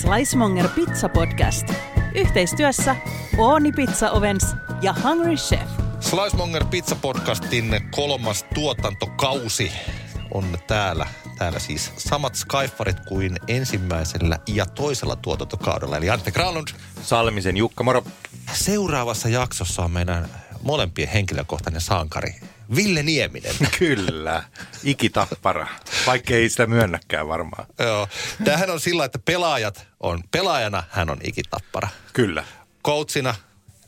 Slicemonger Pizza Podcast. Yhteistyössä Ooni Pizza Ovens ja Hungry Chef. Slicemonger Pizza Podcastin kolmas tuotantokausi on täällä. Täällä siis samat Skyfarit kuin ensimmäisellä ja toisella tuotantokaudella. Eli Antti Gralund. Salmisen Jukka, moro. Seuraavassa jaksossa on meidän molempien henkilökohtainen sankari Ville Nieminen. Kyllä, ikitappara, vaikka ei sitä myönnäkään varmaan. Joo. Tämähän on sillä, että pelaajat on, pelaajana hän on ikitappara. Kyllä. Coachina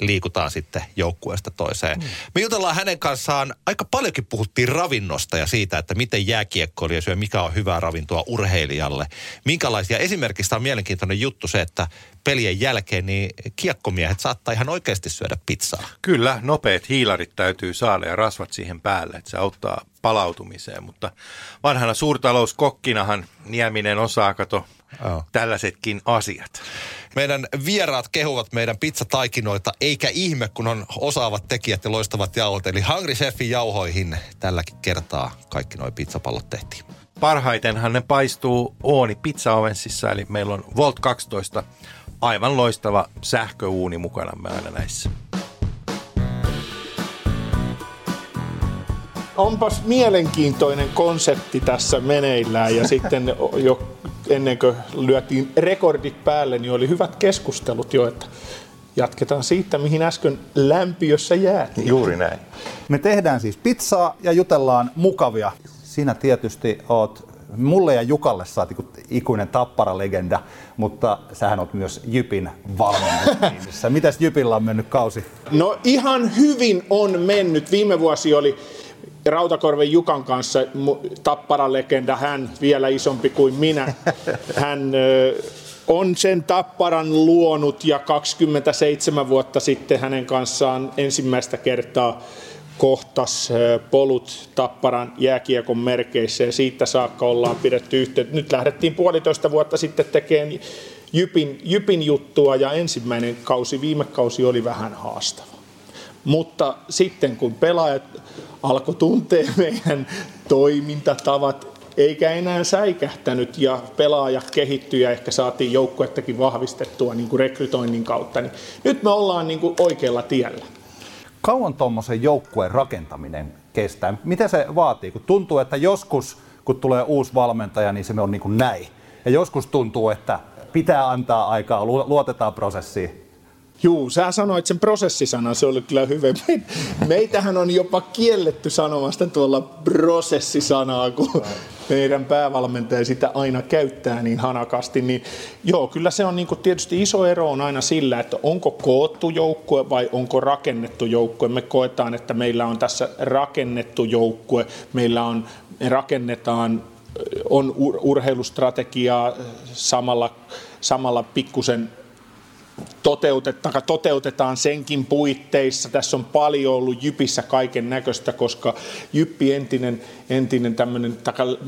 liikutaan sitten joukkueesta toiseen. Mm. Me jutellaan hänen kanssaan, aika paljonkin puhuttiin ravinnosta ja siitä, että miten jääkiekkoilija syö, mikä on hyvää ravintoa urheilijalle. Minkälaisia, esimerkiksi on mielenkiintoinen juttu se, että pelien jälkeen niin kiekkomiehet saattaa ihan oikeasti syödä pizzaa. Kyllä, nopeat hiilarit täytyy saada ja rasvat siihen päälle, että se auttaa palautumiseen, mutta vanhana suurtalouskokkinahan Nieminen osaa kato oh. tällaisetkin asiat. Meidän vieraat kehuvat meidän pizzataikinoita, eikä ihme, kun on osaavat tekijät ja loistavat jauhot. Eli Hungry Chefin jauhoihin tälläkin kertaa kaikki nuo pizzapallot tehtiin. Parhaitenhan ne paistuu Ooni pizzaovensissa, eli meillä on Volt 12 aivan loistava sähköuuni mukana me aina näissä. Onpas mielenkiintoinen konsepti tässä meneillään ja sitten jo ennen kuin lyötiin rekordit päälle, niin oli hyvät keskustelut jo, että jatketaan siitä, mihin äsken lämpiössä jäätiin. Juuri näin. Me tehdään siis pizzaa ja jutellaan mukavia. Sinä tietysti oot mulle ja Jukalle saati ikuinen tappara-legenda, mutta sähän oot myös Jypin valmennustiimissä. Mitäs Jypillä on mennyt kausi? No ihan hyvin on mennyt. Viime vuosi oli Rautakorven Jukan kanssa, tappara-legenda, hän vielä isompi kuin minä. Hän on sen tapparan luonut ja 27 vuotta sitten hänen kanssaan ensimmäistä kertaa kohtas polut Tapparan jääkiekon merkeissä ja siitä saakka ollaan pidetty yhteyttä. Nyt lähdettiin puolitoista vuotta sitten tekemään Jypin, Jypin juttua ja ensimmäinen kausi, viime kausi oli vähän haastava. Mutta sitten kun pelaajat alkoi tuntea meidän toimintatavat, eikä enää säikähtänyt ja pelaaja kehittyi ja ehkä saatiin joukkuettakin vahvistettua niin kuin rekrytoinnin kautta, niin nyt me ollaan niin kuin oikealla tiellä. Kauan tuommoisen joukkueen rakentaminen kestää? Mitä se vaatii? Kun tuntuu, että joskus kun tulee uusi valmentaja, niin se on niin kuin näin. Ja joskus tuntuu, että pitää antaa aikaa, luotetaan prosessiin. Juu, sä sanoit sen prosessisanan, se oli kyllä hyvä. Meitähän on jopa kielletty sanomasta tuolla prosessisanaa, kun meidän päävalmentaja sitä aina käyttää niin hanakasti. Niin joo, kyllä se on niin kuin tietysti iso ero on aina sillä, että onko koottu joukkue vai onko rakennettu joukkue. Me koetaan, että meillä on tässä rakennettu joukkue, meillä on, me rakennetaan on urheilustrategiaa samalla, samalla pikkusen toteutetaan, toteutetaan senkin puitteissa. Tässä on paljon ollut Jypissä kaiken näköistä, koska Jyppi entinen, entinen tämmöinen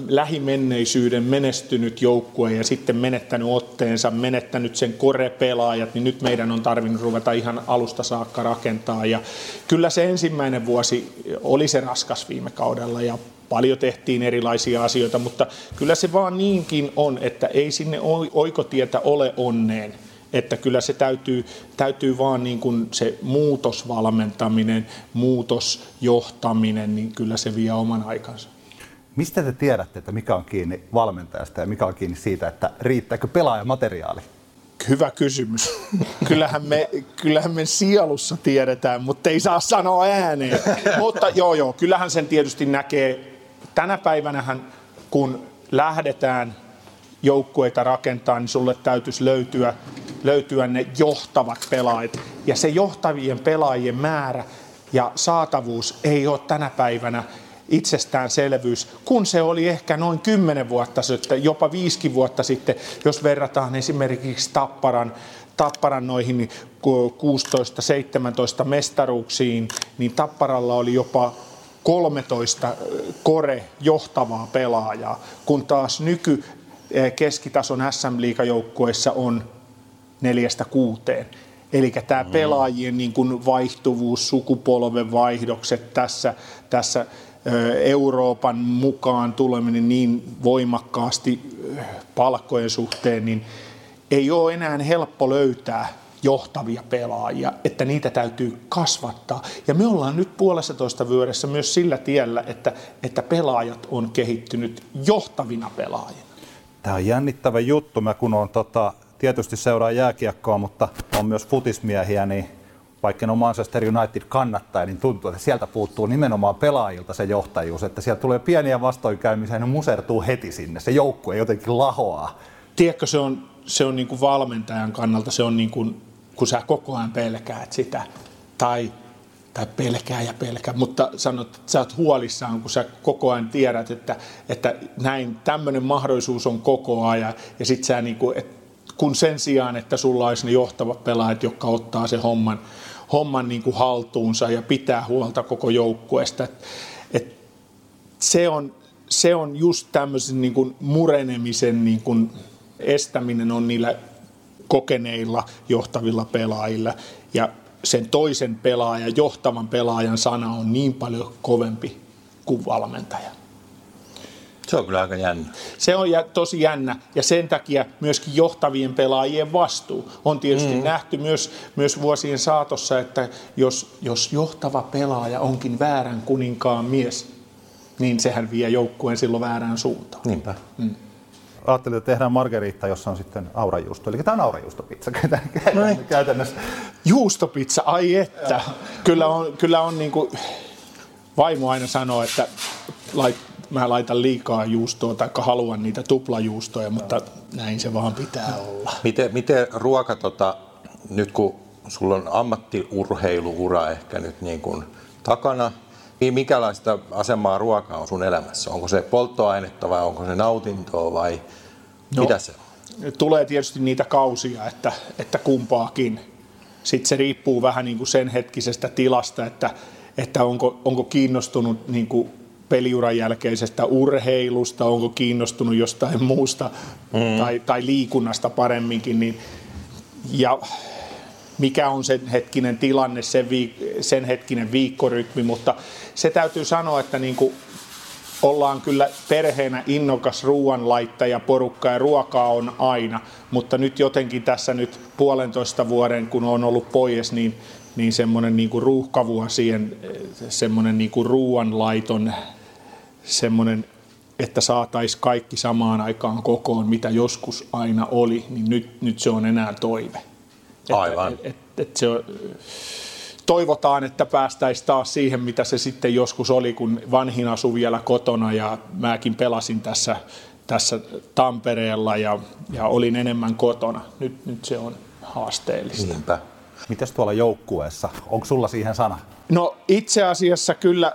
lähimenneisyyden menestynyt joukkue ja sitten menettänyt otteensa, menettänyt sen korepelaajat, niin nyt meidän on tarvinnut ruveta ihan alusta saakka rakentaa. Ja kyllä se ensimmäinen vuosi oli se raskas viime kaudella ja paljon tehtiin erilaisia asioita, mutta kyllä se vaan niinkin on, että ei sinne oikotietä ole onneen että kyllä se täytyy, täytyy vaan niin kuin se muutosvalmentaminen, muutosjohtaminen, niin kyllä se vie oman aikansa. Mistä te tiedätte, että mikä on kiinni valmentajasta ja mikä on kiinni siitä, että riittääkö pelaajamateriaali? Hyvä kysymys. Kyllähän me, kyllähän me sielussa tiedetään, mutta ei saa sanoa ääneen. mutta joo, joo, kyllähän sen tietysti näkee. Tänä päivänähän, kun lähdetään joukkueita rakentaa, niin sulle täytyisi löytyä, löytyä ne johtavat pelaajat. Ja se johtavien pelaajien määrä ja saatavuus ei ole tänä päivänä itsestäänselvyys, kun se oli ehkä noin 10 vuotta sitten, jopa viisi vuotta sitten, jos verrataan esimerkiksi Tapparan Tapparan noihin 16-17 mestaruuksiin, niin Tapparalla oli jopa 13 kore johtavaa pelaajaa, kun taas nyky keskitason SM-liigajoukkueissa on neljästä kuuteen. Eli tämä mm. pelaajien niin kuin vaihtuvuus, sukupolven vaihdokset tässä, tässä Euroopan mukaan tuleminen niin voimakkaasti palkkojen suhteen, niin ei ole enää helppo löytää johtavia pelaajia, että niitä täytyy kasvattaa. Ja me ollaan nyt puolessa toista vyödessä myös sillä tiellä, että, että pelaajat on kehittynyt johtavina pelaajina. Tämä on jännittävä juttu. Mä kun on tota, tietysti seuraa jääkiekkoa, mutta on myös futismiehiä, niin vaikka on Manchester United kannattaa, niin tuntuu, että sieltä puuttuu nimenomaan pelaajilta se johtajuus, että sieltä tulee pieniä vastoinkäymisiä ne musertuu heti sinne. Se joukkue jotenkin lahoaa. Tiedätkö, se on, se on niin kuin valmentajan kannalta, se on niin kuin, kun sä koko ajan pelkäät sitä, tai, tai pelkää ja pelkää, mutta sanot, että sä oot huolissaan, kun sä koko ajan tiedät, että, että näin tämmöinen mahdollisuus on koko ajan, ja sit sä niin kuin, et, kun sen sijaan, että sulla olisi ne johtavat pelaajat, jotka ottaa se homman, homman niin kuin haltuunsa ja pitää huolta koko joukkueesta. Et, et se, on, se on just tämmöisen niin kuin murenemisen niin kuin estäminen on niillä kokeneilla johtavilla pelaajilla. Ja sen toisen pelaajan, johtavan pelaajan sana on niin paljon kovempi kuin valmentaja. Se on kyllä aika jännä. Se on tosi jännä ja sen takia myöskin johtavien pelaajien vastuu. On tietysti mm. nähty myös, myös vuosien saatossa, että jos, jos johtava pelaaja onkin väärän kuninkaan mies, niin sehän vie joukkueen silloin väärään suuntaan. Niinpä. Mm. Ajattelin, että tehdään margeriitta, jossa on sitten aurajuusto. Eli tämä on aurajuustopizza käytännössä. Juustopizza, ai että. Kyllä on, kyllä on niin kuin, vaimo aina sanoo, että lait, mä laitan liikaa juustoa tai haluan niitä tuplajuustoja, mutta näin se vaan pitää olla. Miten, miten ruoka, tota, nyt kun sulla on ammattiurheiluura ehkä nyt niin kuin takana, niin mikälaista asemaa ruoka on sun elämässä? Onko se polttoainetta vai onko se nautintoa vai no, mitä se on? Tulee tietysti niitä kausia, että, että kumpaakin. Sitten se riippuu vähän niin kuin sen hetkisestä tilasta, että, että onko, onko kiinnostunut niin kuin peliuran jälkeisestä urheilusta, onko kiinnostunut jostain muusta mm. tai, tai liikunnasta paremminkin, niin, ja mikä on sen hetkinen tilanne, sen, viik- sen hetkinen viikkorytmi, mutta se täytyy sanoa, että niin kuin ollaan kyllä perheenä innokas ruoanlaittaja porukka ja ruokaa on aina, mutta nyt jotenkin tässä nyt puolentoista vuoden, kun on ollut pois, niin, niin semmoinen niin kuin ruuhkavuosien semmoinen niin kuin ruoanlaiton semmoinen, että saataisiin kaikki samaan aikaan kokoon, mitä joskus aina oli, niin nyt, nyt se on enää toive. Aivan. Et, et, et se on, toivotaan, että päästäisiin taas siihen, mitä se sitten joskus oli, kun vanhin asui vielä kotona ja mäkin pelasin tässä, tässä Tampereella ja, ja olin enemmän kotona. Nyt, nyt se on haasteellista. Niinpä. Mites tuolla joukkueessa? Onko sulla siihen sana? No itse asiassa kyllä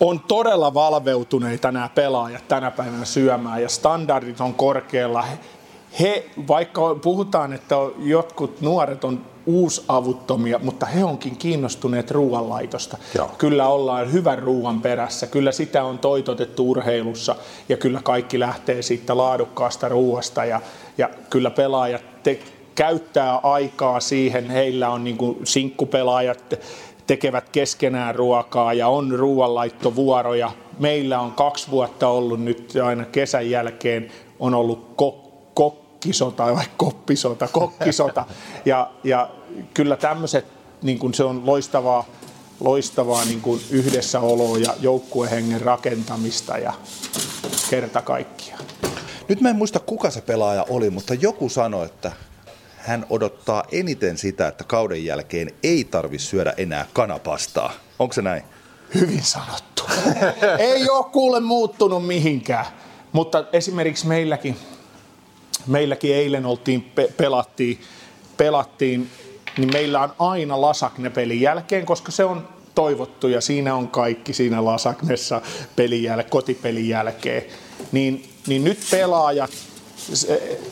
on todella valveutuneita nämä pelaajat tänä päivänä syömään ja standardit on korkealla. He, vaikka puhutaan, että jotkut nuoret on uusavuttomia, mutta he onkin kiinnostuneet ruoanlaitosta. Joo. Kyllä ollaan hyvän ruoan perässä, kyllä sitä on toitotettu urheilussa ja kyllä kaikki lähtee siitä laadukkaasta ruoasta ja, ja kyllä pelaajat te, käyttää aikaa siihen, heillä on niin sinkkupelaajat, tekevät keskenään ruokaa ja on ruoanlaittovuoroja. Meillä on kaksi vuotta ollut nyt aina kesän jälkeen on ollut kok- kokkisota vai koppisota, kokkisota. Ja, ja kyllä tämmöiset, niin kuin se on loistavaa, loistavaa niin kuin yhdessäoloa ja joukkuehengen rakentamista ja kerta kaikkiaan. Nyt mä en muista kuka se pelaaja oli, mutta joku sanoi, että hän odottaa eniten sitä, että kauden jälkeen ei tarvi syödä enää kanapastaa. Onko se näin? Hyvin sanottu. ei ole kuule muuttunut mihinkään. Mutta esimerkiksi meilläkin, meilläkin eilen oltiin, pe- pelattiin, pelattiin, niin meillä on aina lasakne pelin jälkeen, koska se on toivottu ja siinä on kaikki siinä Lasagnessa pelin jäl- kotipelin jälkeen. Niin, niin nyt pelaajat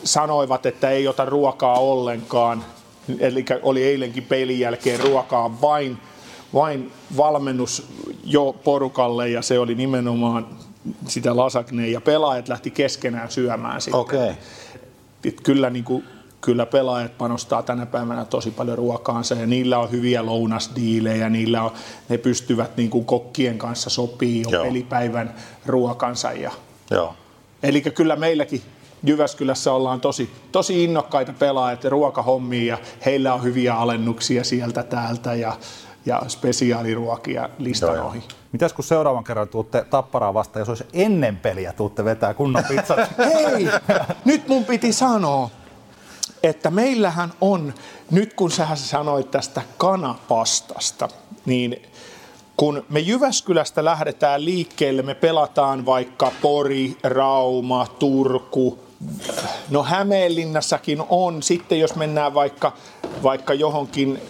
sanoivat, että ei ota ruokaa ollenkaan. Eli oli eilenkin pelin jälkeen ruokaa vain, vain valmennus jo porukalle ja se oli nimenomaan sitä lasagnea ja pelaajat lähti keskenään syömään sitten. Okei. Et kyllä, niin kuin, kyllä pelaajat panostaa tänä päivänä tosi paljon ruokaansa ja niillä on hyviä lounasdiilejä, niillä on, ne pystyvät niin kuin kokkien kanssa sopii jo Joo. pelipäivän ruokansa. Ja, Joo. eli kyllä meilläkin Jyväskylässä ollaan tosi, tosi innokkaita pelaajat ja ruokahommiin ja heillä on hyviä alennuksia sieltä täältä ja, ja spesiaaliruokia listan Joo, joo. ohi. Mitäs kun seuraavan kerran tuutte Tapparaa vastaan, jos olisi ennen peliä, tuutte vetää kunnon pizzat? Hei, nyt mun piti sanoa, että meillähän on, nyt kun sä sanoit tästä kanapastasta, niin kun me Jyväskylästä lähdetään liikkeelle, me pelataan vaikka Pori, Rauma, Turku, no Hämeenlinnassakin on, sitten jos mennään vaikka, vaikka johonkin,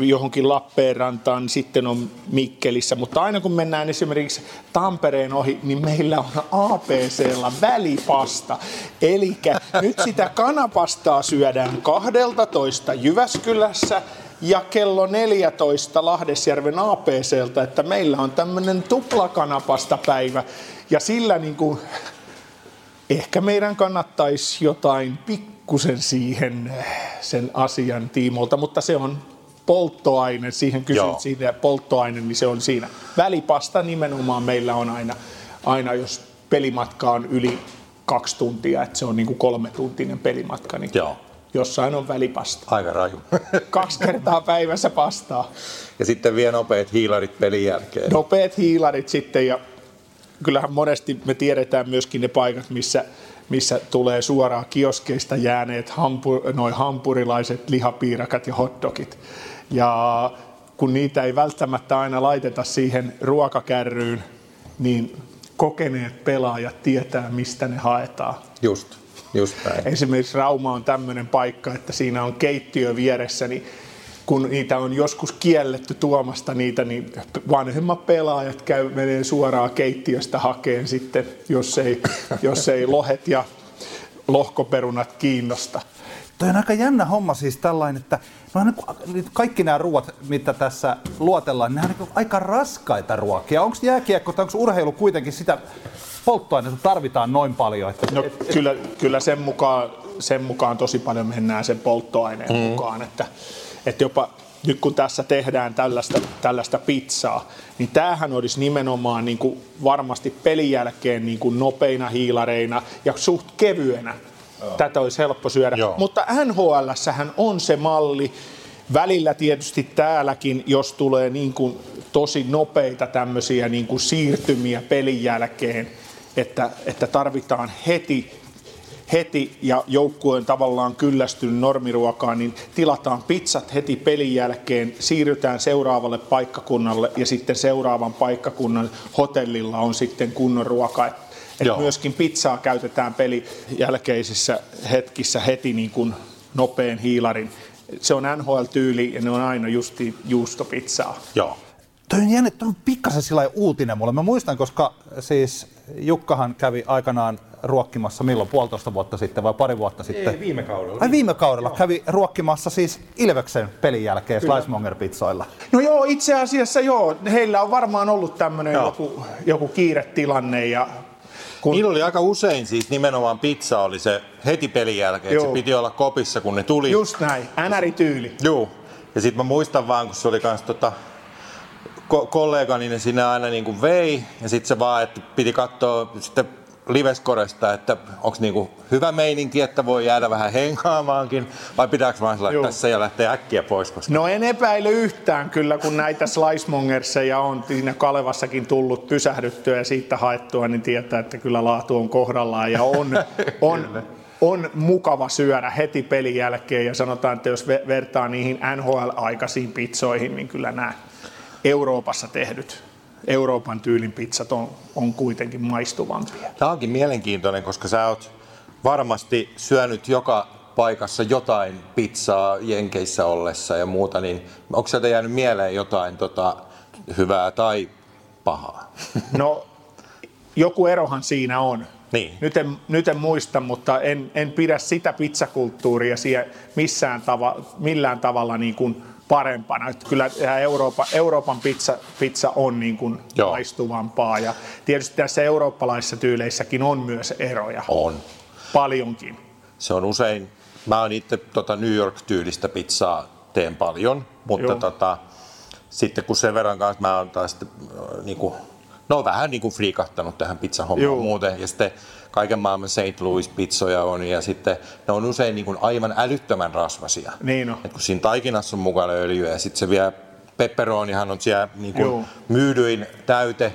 johonkin Lappeenrantaan, niin sitten on Mikkelissä, mutta aina kun mennään esimerkiksi Tampereen ohi, niin meillä on APClla välipasta. Eli nyt sitä kanapastaa syödään 12 Jyväskylässä ja kello 14 Lahdesjärven APCltä, että meillä on tämmöinen tuplakanapasta päivä. Ja sillä niin kuin, ehkä meidän kannattaisi jotain pikkusen siihen sen asian tiimolta, mutta se on polttoaine, siihen Joo. kysyt siitä polttoaine, niin se on siinä. Välipasta nimenomaan meillä on aina, aina jos pelimatka on yli kaksi tuntia, että se on niin kuin kolme tuntinen pelimatka, niin Joo. jossain on välipasta. Aika raju. Kaksi kertaa päivässä pastaa. ja sitten vie nopeat hiilarit pelin jälkeen. Nopeat hiilarit sitten ja kyllähän monesti me tiedetään myöskin ne paikat, missä, missä tulee suoraan kioskeista jääneet hampu, noi hampurilaiset lihapiirakat ja hotdogit. Ja kun niitä ei välttämättä aina laiteta siihen ruokakärryyn, niin kokeneet pelaajat tietää, mistä ne haetaan. Just, just näin. Esimerkiksi Rauma on tämmöinen paikka, että siinä on keittiö vieressä, niin kun niitä on joskus kielletty tuomasta niitä, niin vanhemmat pelaajat käy, menee suoraan keittiöstä hakeen sitten, jos ei, jos ei lohet ja lohkoperunat kiinnosta. Toi on aika jännä homma siis tällainen, että no, kaikki nämä ruoat, mitä tässä luotellaan, nämä on niin aika raskaita ruokia. Onko jääkiekko tai onko urheilu kuitenkin sitä polttoainetta tarvitaan noin paljon? Että, No, kyllä, kyllä sen, mukaan, sen mukaan tosi paljon mennään sen polttoaineen mm. mukaan, että, että jopa nyt kun tässä tehdään tällaista, tällaista pizzaa, niin tämähän olisi nimenomaan niin kuin varmasti pelin jälkeen niin kuin nopeina hiilareina ja suht kevyenä. Tätä olisi helppo syödä. Joo. Mutta NHLssähän on se malli, välillä tietysti täälläkin, jos tulee niin kuin tosi nopeita tämmöisiä niin kuin siirtymiä pelin jälkeen, että, että tarvitaan heti heti ja joukkueen tavallaan kyllästynyt normiruokaan, niin tilataan pizzat heti pelin jälkeen, siirrytään seuraavalle paikkakunnalle ja sitten seuraavan paikkakunnan hotellilla on sitten kunnon ruoka. Et Joo. myöskin pizzaa käytetään pelin jälkeisissä hetkissä heti niin kuin nopean hiilarin. Se on NHL-tyyli ja ne on aina justi juustopizzaa. Joo. Toi on jännä, toi on pikkasen sillä uutinen mulle. Mä muistan, koska siis Jukkahan kävi aikanaan ruokkimassa milloin, puolitoista vuotta sitten vai pari vuotta sitten? Ei, viime kaudella. Ai viime kaudella kävi ruokkimassa siis Ilveksen pelin jälkeen Slicemonger pizzoilla. No joo, itse asiassa joo. Heillä on varmaan ollut tämmöinen Joo. joku, joku kiiretilanne ja kun Niillä oli aika usein siis nimenomaan pizza oli se heti pelin jälkeen, että Joo. se piti olla kopissa kun ne tuli. Just näin, NR-tyyli. Juu. Ja sitten mä muistan vaan, kun se oli kans tota, ko- kollega, niin ne sinne aina niin kuin vei. Ja sitten se vaan, että piti katsoa sitten liveskoresta, että onko niinku hyvä meininki, että voi jäädä vähän hengaamaankin, vai pitääkö vaan Joo. tässä ja lähteä äkkiä pois, koska No en epäile yhtään kyllä, kun näitä slicemongerseja on siinä Kalevassakin tullut pysähdyttyä ja siitä haettua, niin tietää, että kyllä laatu on kohdallaan ja on, on, on mukava syödä heti pelin jälkeen ja sanotaan, että jos ve- vertaa niihin NHL-aikaisiin pizzoihin, niin kyllä nämä Euroopassa tehdyt Euroopan tyylin pizzat on, on kuitenkin maistuvampia. Tämä onkin mielenkiintoinen, koska sä oot varmasti syönyt joka paikassa jotain pizzaa Jenkeissä ollessa ja muuta, niin onko sieltä jäänyt mieleen jotain tota, hyvää tai pahaa. No, joku erohan siinä on. Niin. Nyt, en, nyt en muista, mutta en, en pidä sitä pizzakulttuuria siellä missään tava, millään tavalla niin kuin parempana. Että kyllä tämä Eurooppa, Euroopan pizza, pizza on niin kuin Joo. maistuvampaa ja tietysti tässä eurooppalaisissa tyyleissäkin on myös eroja. On. Paljonkin. Se on usein, mä oon itse tota New York-tyylistä pizzaa teen paljon, mutta Joo. tota, sitten kun sen verran kanssa mä oon taas sitten, äh, no vähän niin kuin friikahtanut tähän pizzahommaan Joo. muuten, ja sitten kaiken maailman St. Louis pizzoja on, ja sitten ne on usein niin kuin aivan älyttömän rasvasia. Niin on. Et kun siinä taikinassa on mukana öljyä, ja sitten se vielä pepperonihan on siellä niin kuin myydyin täyte,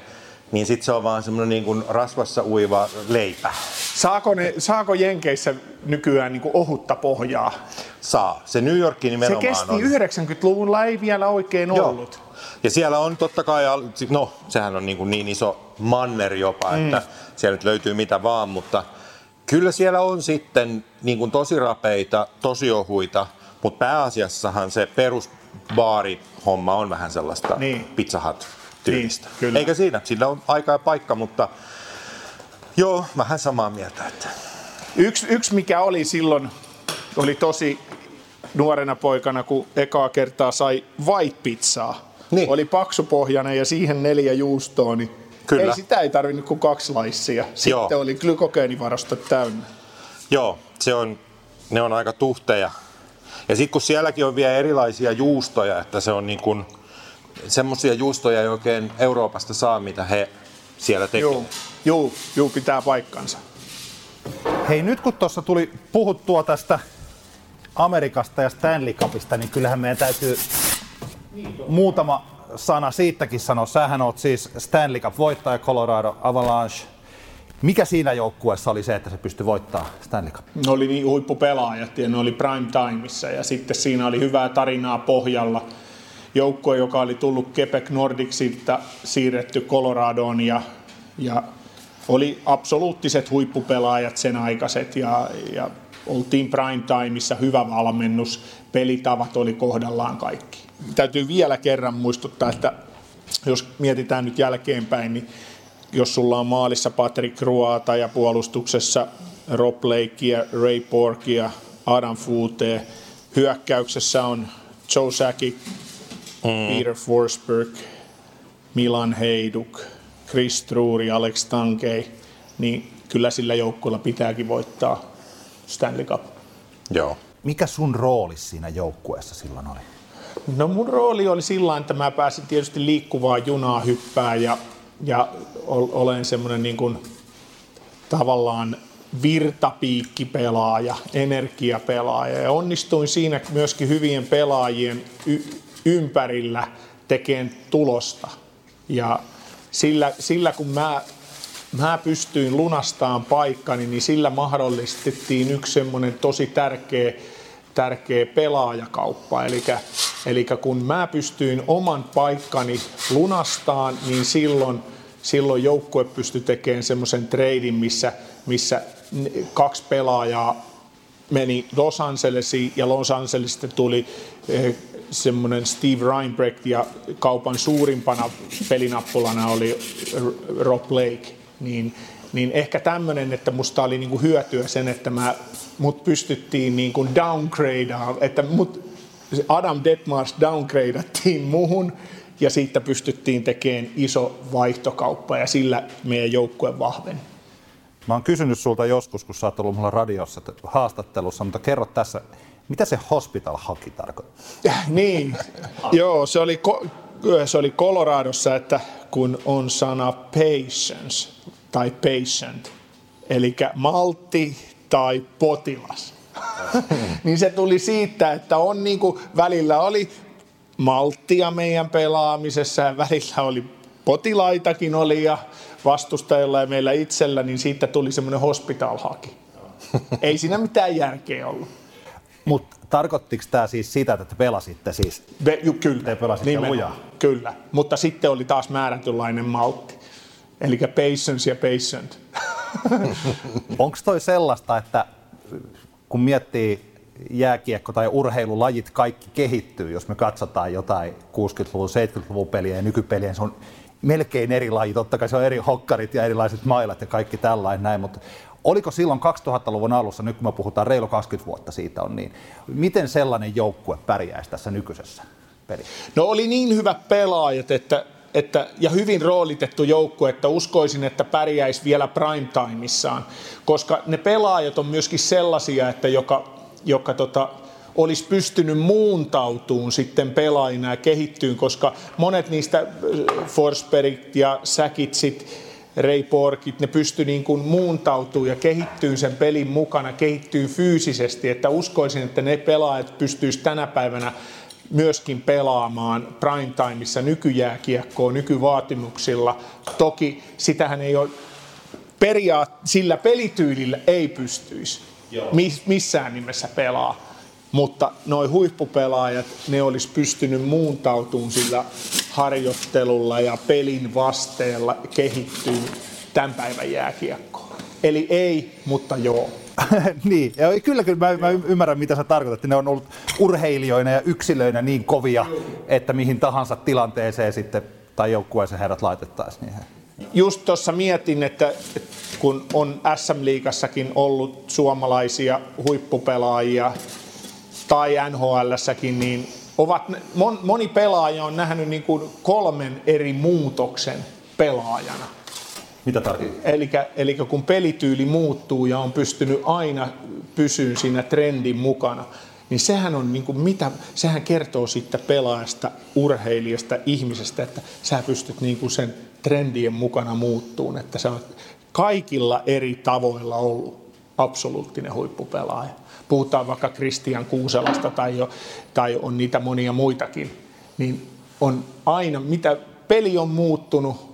niin sitten se on vaan semmoinen niin kuin rasvassa uiva leipä. Saako, ne, saako Jenkeissä nykyään niin kuin ohutta pohjaa? Saa. Se New York Se nimenomaan kesti on. 90-luvulla, ei vielä oikein Joo. ollut. Ja siellä on totta kai, no sehän on niin, kuin niin iso manner jopa, mm. että siellä nyt löytyy mitä vaan, mutta kyllä siellä on sitten niin kuin tosi rapeita, tosi ohuita, mutta pääasiassahan se perusbaari homma on vähän sellaista Niin. pizza hut tyylistä. Niin, kyllä. Eikä siinä, sillä on aika ja paikka, mutta joo, vähän samaa mieltä. Että. Yksi, yksi mikä oli silloin, oli tosi nuorena poikana, kun ekaa kertaa sai white pizzaa. Niin. Oli paksupohjainen ja siihen neljä juustoa, niin Kyllä. ei sitä ei tarvinnut kuin kaksi laissia. Sitten Joo. oli glykogeenivarastot täynnä. Joo, se on, ne on aika tuhteja. Ja sitten kun sielläkin on vielä erilaisia juustoja, että se on niin kuin, semmoisia juustoja ei oikein Euroopasta saa, mitä he siellä tekevät. Joo, joo, joo, pitää paikkansa. Hei, nyt kun tuossa tuli puhuttua tästä Amerikasta ja Stanley Cupista, niin kyllähän meidän täytyy muutama sana siitäkin sanoa. Sähän oot siis Stanley Cup-voittaja Colorado Avalanche. Mikä siinä joukkueessa oli se, että se pystyi voittamaan Stanley Cup? Ne oli niin huippupelaajat ja ne oli prime timeissa ja sitten siinä oli hyvää tarinaa pohjalla. Joukkue, joka oli tullut Quebec Nordicsilta siirretty Coloradoon ja, ja oli absoluuttiset huippupelaajat sen aikaiset ja, ja oltiin prime timeissa, hyvä valmennus, pelitavat oli kohdallaan kaikki. Täytyy vielä kerran muistuttaa, että jos mietitään nyt jälkeenpäin, niin jos sulla on maalissa Patrick Ruata ja puolustuksessa Rob Blakea, Ray Borgia, Adam Fute, hyökkäyksessä on Joe Sakic, mm. Peter Forsberg, Milan Heiduk, Chris Truuri, Alex Tankei, niin kyllä sillä joukkueella pitääkin voittaa Stanley Cup. Joo. Mikä sun rooli siinä joukkueessa silloin oli? No mun rooli oli sillä että mä pääsin tietysti liikkuvaa junaa hyppää ja, ja ol- olen semmoinen niin kuin tavallaan virtapiikkipelaaja, energiapelaaja ja onnistuin siinä myöskin hyvien pelaajien y- ympärillä tekemään tulosta. Ja sillä, sillä kun mä, mä pystyin lunastamaan paikkani, niin sillä mahdollistettiin yksi semmoinen tosi tärkeä tärkeä pelaajakauppa. Eli, eli kun mä pystyin oman paikkani lunastaan, niin silloin, silloin joukkue pystyi tekemään semmoisen treidin, missä, missä kaksi pelaajaa meni Los Angelesiin ja Los Angelesista tuli eh, semmoinen Steve Reinbrecht ja kaupan suurimpana pelinappulana oli Rob Blake. Niin, niin ehkä tämmöinen, että musta oli niinku hyötyä sen, että mä, mut pystyttiin niinku downgradea, että mut Adam Detmars downgradattiin muhun ja siitä pystyttiin tekemään iso vaihtokauppa ja sillä meidän joukkue vahveni. Mä oon kysynyt sulta joskus, kun sä oot ollut mulla radiossa haastattelussa, mutta kerro tässä, mitä se hospital haki tarkoittaa? Niin, joo, se oli, ko- se oli Coloradossa, että kun on sana patience tai patient, eli maltti tai potilas, niin se tuli siitä, että on niin kuin, välillä oli malttia meidän pelaamisessa ja välillä oli potilaitakin oli ja vastustajilla ja meillä itsellä, niin siitä tuli semmoinen hospital haki. Ei siinä mitään järkeä ollut. Mutta tarkoittiko tämä siis sitä, että te pelasitte siis? Be, ju, kyllä, Te pelasitte nimenomaan, lujaa. Kyllä, mutta sitten oli taas määrätynlainen maltti. Eli patience ja patient. Onko toi sellaista, että kun miettii jääkiekko tai urheilulajit kaikki kehittyy, jos me katsotaan jotain 60-luvun, 70-luvun peliä ja nykypeliä, se on melkein eri laji. Totta kai se on eri hokkarit ja erilaiset mailat ja kaikki tällainen näin, mutta oliko silloin 2000-luvun alussa, nyt kun me puhutaan reilu 20 vuotta siitä on niin, miten sellainen joukkue pärjäisi tässä nykyisessä pelissä? No oli niin hyvät pelaajat, että että, ja hyvin roolitettu joukkue, että uskoisin, että pärjäisi vielä prime-timissaan, koska ne pelaajat on myöskin sellaisia, että joka, joka tota, olisi pystynyt muuntautumaan sitten pelaajina ja kehittyyn, koska monet niistä äh, Forsbergit ja Säkitsit, Ray Porkit, ne pysty niin kuin muuntautumaan ja kehittyy sen pelin mukana, kehittyy fyysisesti, että uskoisin, että ne pelaajat pystyisivät tänä päivänä myöskin pelaamaan primetimeissa nykyjääkiekkoa nykyvaatimuksilla. Toki sitähän ei ole periaat, sillä pelityylillä ei pystyisi Joo. missään nimessä pelaa. Mutta noin huippupelaajat, ne olisi pystynyt muuntautumaan sillä harjoittelulla ja pelin vasteella kehittyy tämän päivän jääkiekkoon. Eli ei, mutta joo. niin, ja kyllä, kyllä mä, mä ymmärrän mitä sä tarkoitat. Ne on ollut urheilijoina ja yksilöinä niin kovia, että mihin tahansa tilanteeseen sitten tai joukkueeseen herrat laitettaisiin. Niin Just tuossa mietin, että kun on SM-liigassakin ollut suomalaisia huippupelaajia tai NHLssäkin, niin ovat, moni pelaaja on nähnyt niin kuin kolmen eri muutoksen pelaajana. Mitä tarkoittaa? Eli, kun pelityyli muuttuu ja on pystynyt aina pysyyn siinä trendin mukana, niin sehän, on niin kuin mitä, sehän kertoo sitten pelaajasta, urheilijasta, ihmisestä, että sä pystyt niin kuin sen trendien mukana muuttuun, että sä oot kaikilla eri tavoilla ollut absoluuttinen huippupelaaja. Puhutaan vaikka Kristian Kuuselasta tai, jo, tai on niitä monia muitakin, niin on aina, mitä peli on muuttunut,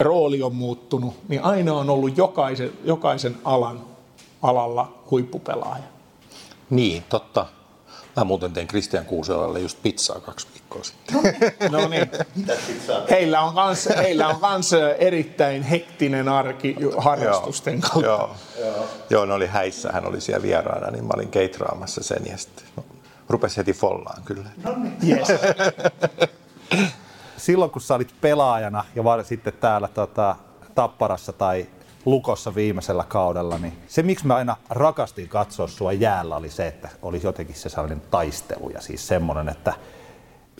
rooli on muuttunut, niin aina on ollut jokaisen, jokaisen alan alalla huippupelaaja. Niin, totta. Mä muuten tein Kristian Kuuselalle just pizzaa kaksi viikkoa sitten. No niin. Mitä pizzaa? Heillä on kans, heillä on kans erittäin hektinen arki harrastusten kautta. Joo, joo. joo, ne oli häissä, hän oli siellä vieraana, niin mä olin keitraamassa sen ja sitten no, rupesi heti follaan kyllä. No niin. Yes. silloin kun sä olit pelaajana ja var, sitten täällä tota, Tapparassa tai Lukossa viimeisellä kaudella, niin se miksi mä aina rakastin katsoa sua jäällä oli se, että olisi jotenkin se sellainen taistelu ja siis semmoinen, että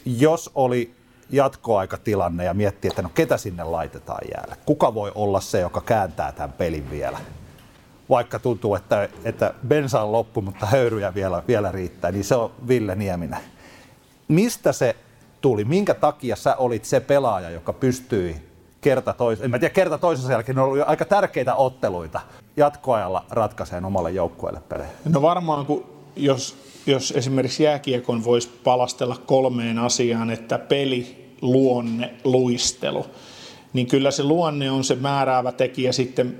jos oli jatkoaikatilanne ja miettii, että no ketä sinne laitetaan jäälle, kuka voi olla se, joka kääntää tämän pelin vielä, vaikka tuntuu, että, että bensa on loppu, mutta höyryjä vielä, vielä riittää, niin se on Ville Nieminen. Mistä se tuli? Minkä takia sä olit se pelaaja, joka pystyi kerta tois, en mä tiedä, kerta toisensa jälkeen, ne oli aika tärkeitä otteluita jatkoajalla ratkaiseen omalle joukkueelle pelejä? No varmaan, kun jos, jos esimerkiksi jääkiekon voisi palastella kolmeen asiaan, että peli, luonne, luistelu, niin kyllä se luonne on se määräävä tekijä sitten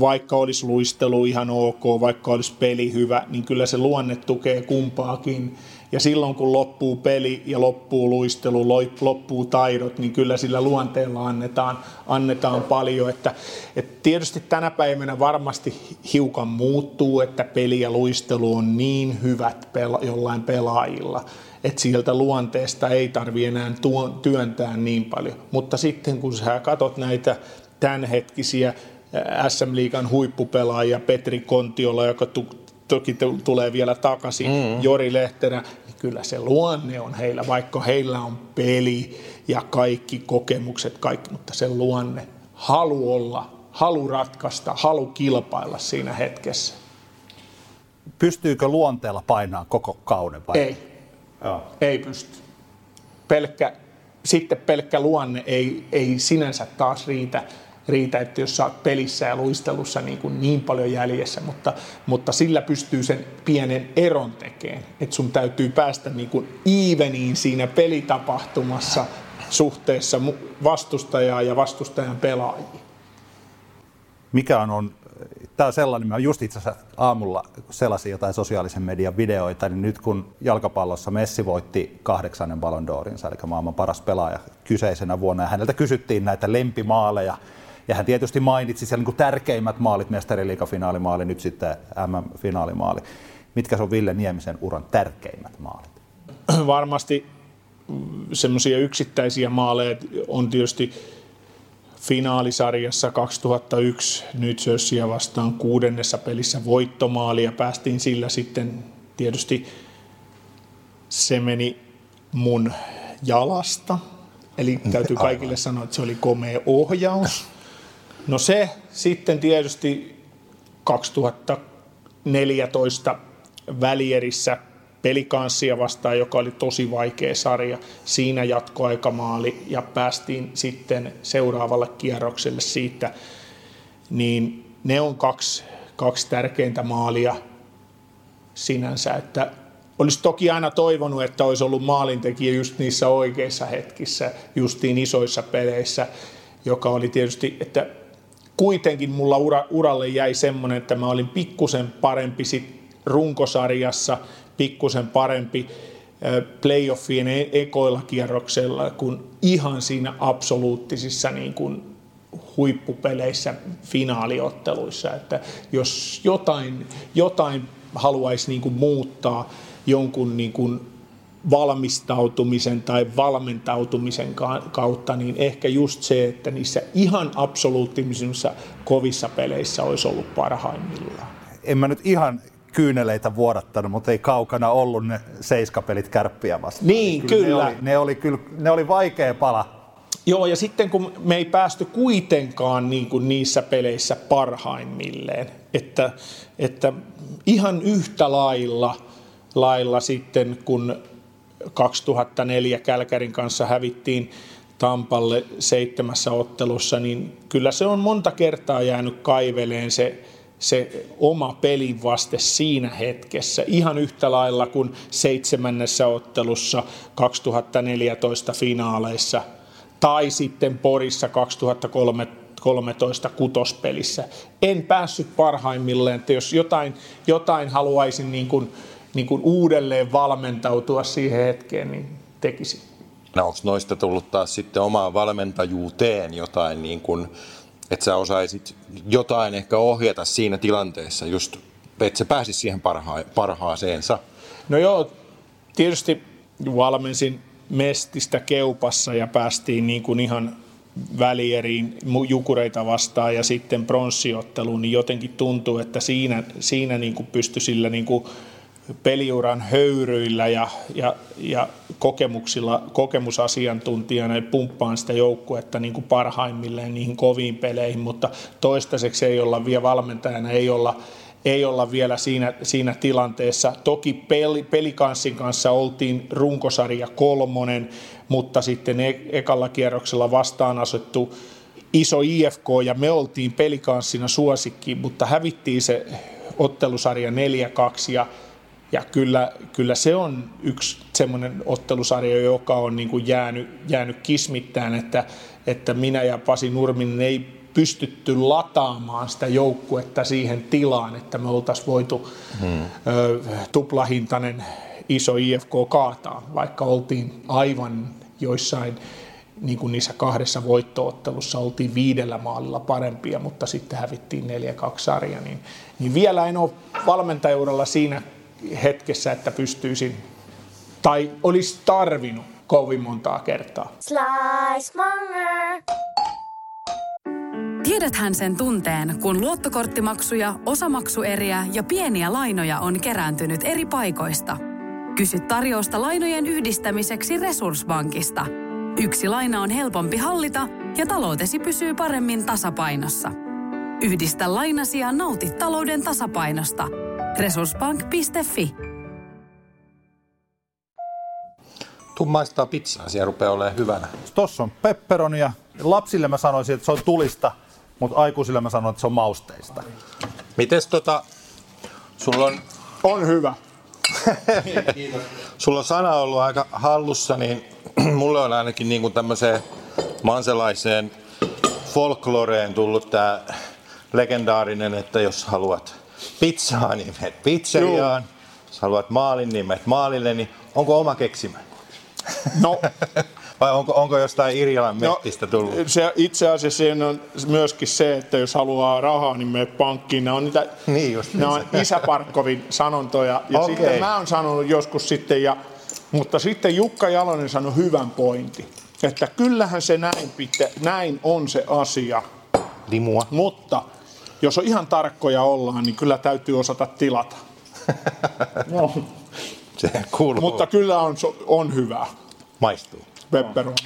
vaikka olisi luistelu ihan ok, vaikka olisi peli hyvä, niin kyllä se luonne tukee kumpaakin. Ja silloin kun loppuu peli ja loppuu luistelu, loppuu taidot, niin kyllä sillä luonteella annetaan, annetaan paljon. Että, että tietysti tänä päivänä varmasti hiukan muuttuu, että peli ja luistelu on niin hyvät pela, jollain pelaajilla, että sieltä luonteesta ei tarvi enää tuon, työntää niin paljon. Mutta sitten kun sä katot näitä tämänhetkisiä SM-liigan huippupelaajia, Petri Kontiola, joka toki tulee vielä takaisin, mm. Jori Lehterä, niin kyllä se luonne on heillä, vaikka heillä on peli ja kaikki kokemukset, kaikki, mutta se luonne, halu olla, halu ratkaista, halu kilpailla siinä hetkessä. Pystyykö luonteella painaa koko kauden vai? Ei, Joo. ei pysty. Pelkkä, sitten pelkkä luonne ei, ei sinänsä taas riitä riitä, että jos sä oot pelissä ja luistelussa niin, kuin niin paljon jäljessä, mutta, mutta sillä pystyy sen pienen eron tekemään, että sun täytyy päästä niin kuin eveniin siinä pelitapahtumassa suhteessa vastustajaa ja vastustajan pelaajiin. Mikä on, on tämä on sellainen, mä just itse asiassa aamulla selasin jotain sosiaalisen median videoita, niin nyt kun jalkapallossa Messi voitti kahdeksannen Ballon d'Orinsa, eli maailman paras pelaaja kyseisenä vuonna, ja häneltä kysyttiin näitä lempimaaleja, ja hän tietysti mainitsi siellä niin kuin tärkeimmät maalit, mestariliikafinaalimaali, nyt sitten MM-finaalimaali. mitkä on Ville Niemisen uran tärkeimmät maalit? Varmasti semmoisia yksittäisiä maaleja on tietysti finaalisarjassa 2001 nyt Sössiä vastaan kuudennessa pelissä voittomaali ja päästiin sillä sitten tietysti se meni mun jalasta. Eli täytyy kaikille sanoa, että se oli komea ohjaus. No se sitten tietysti 2014 välierissä pelikanssia vastaan, joka oli tosi vaikea sarja. Siinä jatkoaikamaali ja päästiin sitten seuraavalle kierrokselle siitä. Niin ne on kaksi, kaksi tärkeintä maalia sinänsä, että olisi toki aina toivonut, että olisi ollut maalintekijä just niissä oikeissa hetkissä, justiin isoissa peleissä, joka oli tietysti, että kuitenkin mulla ura, uralle jäi semmoinen, että mä olin pikkusen parempi sit runkosarjassa, pikkusen parempi playoffien e-, ekoilla kierroksella kuin ihan siinä absoluuttisissa niin kuin huippupeleissä, finaaliotteluissa. Että jos jotain, jotain haluaisi niin kuin muuttaa jonkun niin kuin valmistautumisen tai valmentautumisen kautta, niin ehkä just se, että niissä ihan absoluuttisimmissa kovissa peleissä olisi ollut parhaimmillaan. En mä nyt ihan kyyneleitä vuodattanut, mutta ei kaukana ollut ne seiskapelit kärppiä vastaan. Niin, kyllä. kyllä. Ne, oli, ne, oli, kyllä, ne oli vaikea pala. Joo, ja sitten kun me ei päästy kuitenkaan niin kuin niissä peleissä parhaimmilleen, että, että ihan yhtä lailla, lailla sitten kun 2004 Kälkärin kanssa hävittiin Tampalle seitsemässä ottelussa, niin kyllä se on monta kertaa jäänyt kaiveleen se se oma pelin vaste siinä hetkessä, ihan yhtä lailla kuin seitsemännessä ottelussa 2014 finaaleissa tai sitten Porissa 2013 kutospelissä. En päässyt parhaimmilleen, että jos jotain, jotain haluaisin niin kuin, niin kuin uudelleen valmentautua siihen hetkeen, niin tekisin. No onko noista tullut taas sitten omaan valmentajuuteen jotain niin kuin että sä osaisit jotain ehkä ohjata siinä tilanteessa, just, että se pääsisi siihen parha- parhaaseensa? No joo, tietysti valmensin Mestistä Keupassa ja päästiin niin kuin ihan välieriin jukureita vastaan ja sitten pronssiotteluun, niin jotenkin tuntuu, että siinä, siinä niin kuin pystyi sillä niin kuin peliuran höyryillä ja, ja, ja kokemuksilla, kokemusasiantuntijana pumppaan sitä joukkuetta niin kuin parhaimmilleen niihin koviin peleihin, mutta toistaiseksi ei olla vielä valmentajana, ei olla, ei olla vielä siinä, siinä tilanteessa. Toki peli, pelikanssin kanssa oltiin runkosarja kolmonen, mutta sitten e- ekalla kierroksella vastaan asettu iso IFK ja me oltiin pelikanssina suosikki, mutta hävittiin se ottelusarja 4-2 ja ja kyllä, kyllä se on yksi semmoinen ottelusarja, joka on niin kuin jäänyt, jäänyt kismittään, että, että minä ja Pasi Nurminen ei pystytty lataamaan sitä joukkuetta siihen tilaan, että me oltaisiin voitu hmm. ö, tuplahintainen iso IFK kaataa, vaikka oltiin aivan joissain niin kuin niissä kahdessa voittoottelussa oltiin viidellä maalilla parempia, mutta sitten hävittiin 4-2 sarja, niin, niin vielä en ole valmentajuudella siinä hetkessä, että pystyisin tai olisi tarvinnut kovin montaa kertaa. Tiedäthän sen tunteen, kun luottokorttimaksuja, osamaksueriä ja pieniä lainoja on kerääntynyt eri paikoista. Kysy tarjousta lainojen yhdistämiseksi Resurssbankista. Yksi laina on helpompi hallita ja taloutesi pysyy paremmin tasapainossa. Yhdistä lainasi ja nauti talouden tasapainosta – Resurssbank.fi. Tuu maistaa pizzaa, siellä rupeaa olemaan hyvänä. Tossa on pepperonia. Lapsille mä sanoisin, että se on tulista, mutta aikuisille mä sanoin, että se on mausteista. Mites tota, sulla on... On hyvä. sulla on sana ollut aika hallussa, niin mulle on ainakin niin kuin tämmöiseen manselaiseen folkloreen tullut tämä legendaarinen, että jos haluat pizzaa, niin menet pizzeriaan. Jos haluat maalin, niin menet maalille, niin onko oma keksimä? No, Vai onko, onko jostain Irjalan No, mettistä tullut? se, itse asiassa siinä on myöskin se, että jos haluaa rahaa, niin mene pankkiin. Ne on, niitä, Niin just ne on Isä Parkkovin sanontoja. Ja Okei. sitten mä oon sanonut joskus sitten, ja, mutta sitten Jukka Jalonen sanoi hyvän pointin. Että kyllähän se näin, pitä, näin on se asia, Limua. mutta jos on ihan tarkkoja ollaan, niin kyllä täytyy osata tilata. no, Se kuuluu. mutta kyllä on, on hyvä maistuu. pepperoni.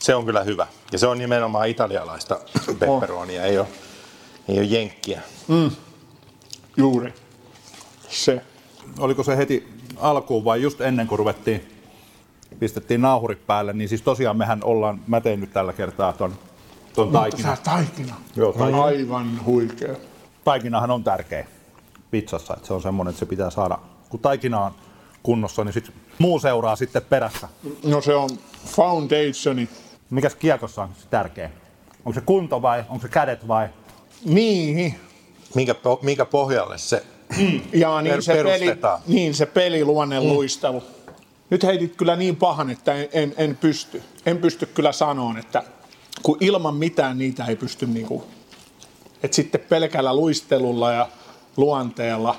Se on kyllä hyvä. Ja se on nimenomaan italialaista pepperonia, ei ole, ei ole jenkkiä. Juuri se. Oliko se heti alkuun vai just ennen kuin ruvettiin, pistettiin nauhurit päälle, niin siis tosiaan mehän ollaan, mä tein nyt tällä kertaa ton, ton taikina. Taikina. Joo, taikina. Aivan huikea. Taikinahan on tärkeä pizzassa, että se on semmoinen, että se pitää saada, kun taikina on kunnossa, niin sit muu seuraa sitten perässä. No se on foundationi. Mikäs kiekossa on se tärkeä? Onko se kunto vai onko se kädet vai? Niin. Minkä, po- minkä pohjalle se Ja niin Per- se, peli, niin se peliluonne mm. luistelu. Nyt heitit kyllä niin pahan, että en, en, en pysty. En pysty kyllä sanoon, että kun ilman mitään niitä ei pysty niinku, että sitten pelkällä luistelulla ja luonteella.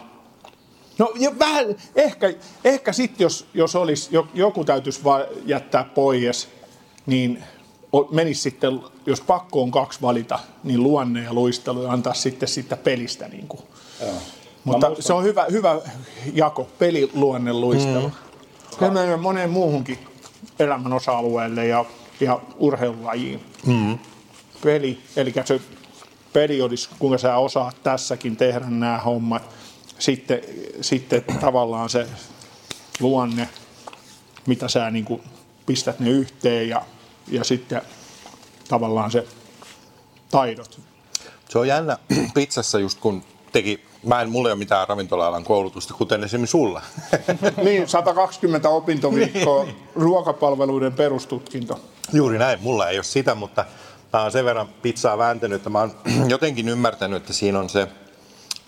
No jo vähän, ehkä, ehkä sitten jos, jos olisi, jo- joku täytyisi vaan jättää pois, niin menisi sitten, jos pakko on kaksi valita, niin luonne ja luistelu ja antaa sitten siitä pelistä. Niin kuin. Mutta se on hyvä, hyvä jako, peli, luonne, luistelu. Mm. Se menee moneen muuhunkin elämän osa-alueelle ja, ja urheilulajiin. Mm. Peli, eli se peli olisi, kuinka sä osaat tässäkin tehdä nämä hommat. Sitten, sitten tavallaan se luonne, mitä sä niin kuin pistät ne yhteen ja, ja sitten tavallaan se taidot. Se on jännä pizzassa just kun teki, mä en, mulla ei ole mitään ravintola-alan koulutusta, kuten esimerkiksi sulla. Niin, 120 opintoviikkoa, ruokapalveluiden perustutkinto. Juuri näin, mulla ei ole sitä, mutta mä oon sen verran pizzaa vääntänyt, että mä oon jotenkin ymmärtänyt, että siinä on se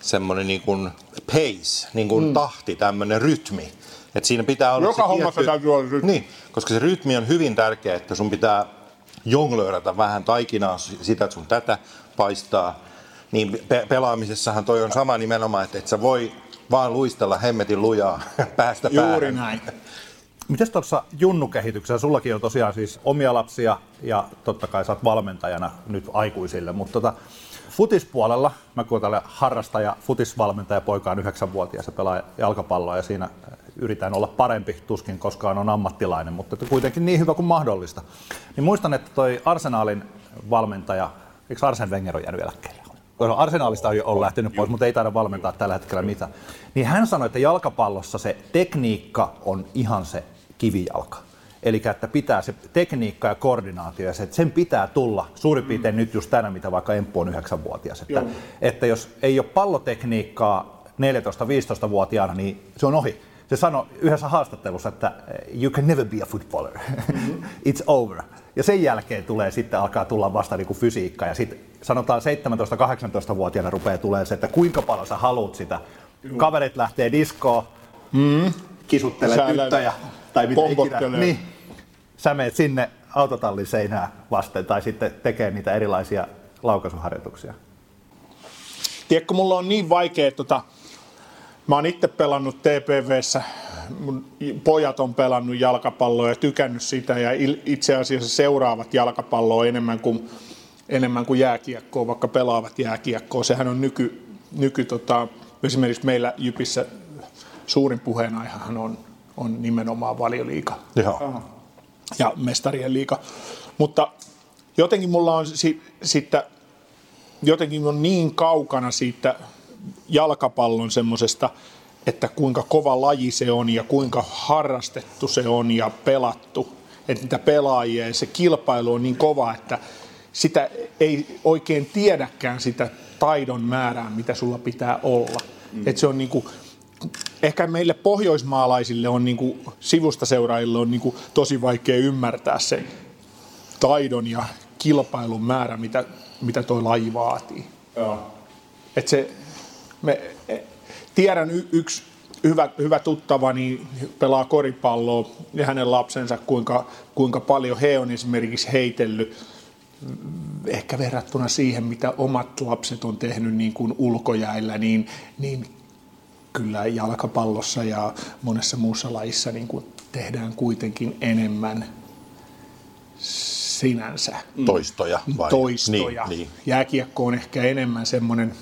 semmoinen niin kuin pace, niin kuin mm. tahti, tämmöinen rytmi. Että siinä pitää olla Joka se hommassa täytyy olla rytmi. Niin, koska se rytmi on hyvin tärkeä, että sun pitää jonglöörätä vähän taikinaa, sitä että sun tätä paistaa. Niin pe- pelaamisessahan toi on sama nimenomaan, että et sä voi vaan luistella hemmetin lujaa päästä Juuri päähän. näin. Mites tuossa junnukehityksessä, sullakin on tosiaan siis omia lapsia ja totta kai sä oot valmentajana nyt aikuisille, mutta tota, futispuolella, mä kun tälle harrastaja, futisvalmentaja, poika on yhdeksänvuotias ja pelaa jalkapalloa ja siinä yritän olla parempi, tuskin koskaan on ammattilainen, mutta kuitenkin niin hyvä kuin mahdollista. Niin muistan, että toi Arsenaalin valmentaja, eikö Arsen Wenger ole jäänyt eläkkeelle? Arsenaalista on, on lähtenyt pois, mutta ei taida valmentaa tällä hetkellä mitään. Niin hän sanoi, että jalkapallossa se tekniikka on ihan se kivijalka. Eli että pitää se tekniikka ja koordinaatio, ja se, että sen pitää tulla suurin piirtein nyt just tänä, mitä vaikka Emppu on 9-vuotias. Että, että jos ei ole pallotekniikkaa 14-15-vuotiaana, niin se on ohi. Se sanoi yhdessä haastattelussa, että you can never be a footballer. It's over. Ja sen jälkeen tulee sitten alkaa tulla vasta niin kuin fysiikka ja sitten sanotaan 17-18-vuotiaana rupeaa tulee se, että kuinka paljon sä haluat sitä. Kaverit lähtee diskoon, mm. kisuttelee Sä tyttöjä tai mitä ikinä. Niin. Sä meet sinne autotallin seinää vasten tai sitten tekee niitä erilaisia laukaisuharjoituksia. Tiedätkö, mulla on niin vaikea, tota, mä oon itse pelannut TPVssä, mun pojat on pelannut jalkapalloa ja tykännyt sitä ja itse asiassa seuraavat jalkapalloa enemmän kuin, enemmän kuin jääkiekkoa, vaikka pelaavat jääkiekkoa. Sehän on nyky, nyky tota, esimerkiksi meillä Jypissä suurin puheenaihehan on, on nimenomaan valioliiga Joo. ja mestarien liiga. Mutta jotenkin mulla on si- sitten, jotenkin on niin kaukana siitä jalkapallon semmoisesta, että kuinka kova laji se on ja kuinka harrastettu se on ja pelattu. Että niitä pelaajia ja se kilpailu on niin kova, että sitä ei oikein tiedäkään sitä taidon määrää, mitä sulla pitää olla. Mm. Että se on niinku, ehkä meille pohjoismaalaisille on niinku, sivustaseuraajille on niinku, tosi vaikea ymmärtää se taidon ja kilpailun määrä, mitä, mitä toi laji vaatii. Et se, me, e, tiedän y, yksi, hyvä, hyvä tuttavani pelaa koripalloa ja hänen lapsensa, kuinka, kuinka paljon he on esimerkiksi heitellyt ehkä verrattuna siihen, mitä omat lapset on tehnyt niin kuin ulkojäillä, niin, niin kyllä jalkapallossa ja monessa muussa lajissa niin kuin tehdään kuitenkin enemmän sinänsä. Toistoja vai? Toistoja. Niin, niin. Jääkiekko on ehkä enemmän semmoinen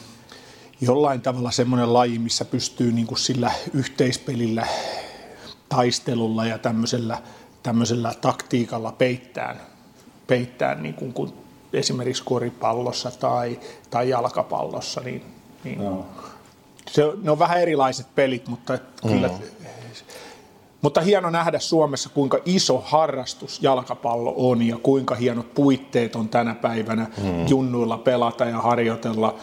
jollain tavalla semmoinen laji, missä pystyy niin kuin sillä yhteispelillä, taistelulla ja tämmöisellä, tämmöisellä taktiikalla peittämään, peittämään niin kuin, kun esimerkiksi koripallossa tai, tai jalkapallossa, niin, niin no. Se, ne on vähän erilaiset pelit, mutta kyllä, mm. mutta hieno nähdä Suomessa, kuinka iso harrastus jalkapallo on ja kuinka hienot puitteet on tänä päivänä mm. junnuilla pelata ja harjoitella.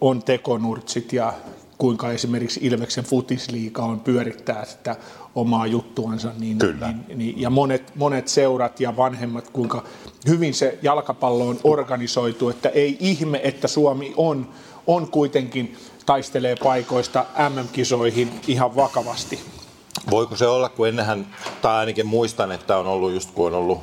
On tekonurtsit ja kuinka esimerkiksi Ilveksen futisliiga on pyörittää sitä omaa juttuansa. Niin, niin, niin, ja monet, monet seurat ja vanhemmat, kuinka hyvin se jalkapallo on organisoitu, että ei ihme, että Suomi on, on kuitenkin taistelee paikoista MM-kisoihin ihan vakavasti. Voiko se olla, kun ennenhän, tai ainakin muistan, että on ollut just kun on ollut,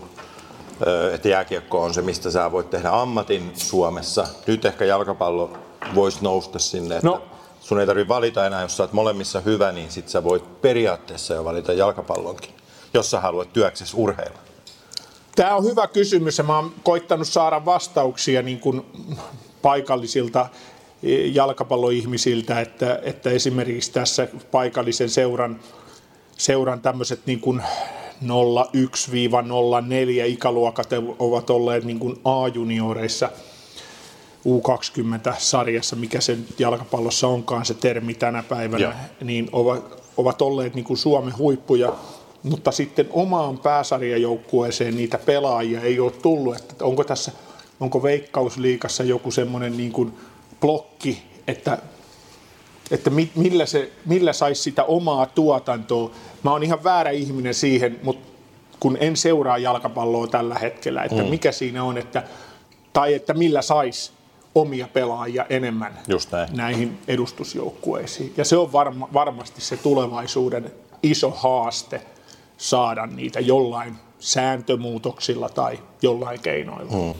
että jääkiekko on se, mistä sä voit tehdä ammatin Suomessa. Nyt ehkä jalkapallo voisi nousta sinne, että no. sun ei tarvitse valita enää, jos sä oot molemmissa hyvä, niin sit sä voit periaatteessa jo valita jalkapallonkin, jos sä haluat työksesi urheilla. Tämä on hyvä kysymys ja mä oon koittanut saada vastauksia niin kuin paikallisilta jalkapalloihmisiltä, että, että esimerkiksi tässä paikallisen seuran seuran tämmöiset niin kuin 01-04 ikäluokat ovat olleet niin kuin A-junioreissa U20-sarjassa, mikä sen jalkapallossa onkaan se termi tänä päivänä, ja. niin ovat, ovat olleet niin kuin Suomen huippuja, mutta sitten omaan pääsarjajoukkueeseen niitä pelaajia ei ole tullut, että onko tässä, onko Veikkausliikassa joku semmoinen niin kuin blokki, että että millä, se, millä saisi sitä omaa tuotantoa. Mä oon ihan väärä ihminen siihen, mutta kun en seuraa jalkapalloa tällä hetkellä, että mm. mikä siinä on, että, tai että millä saisi omia pelaajia enemmän Just näin. näihin edustusjoukkueisiin. Ja se on varma, varmasti se tulevaisuuden iso haaste saada niitä jollain sääntömuutoksilla tai jollain keinoilla. Mm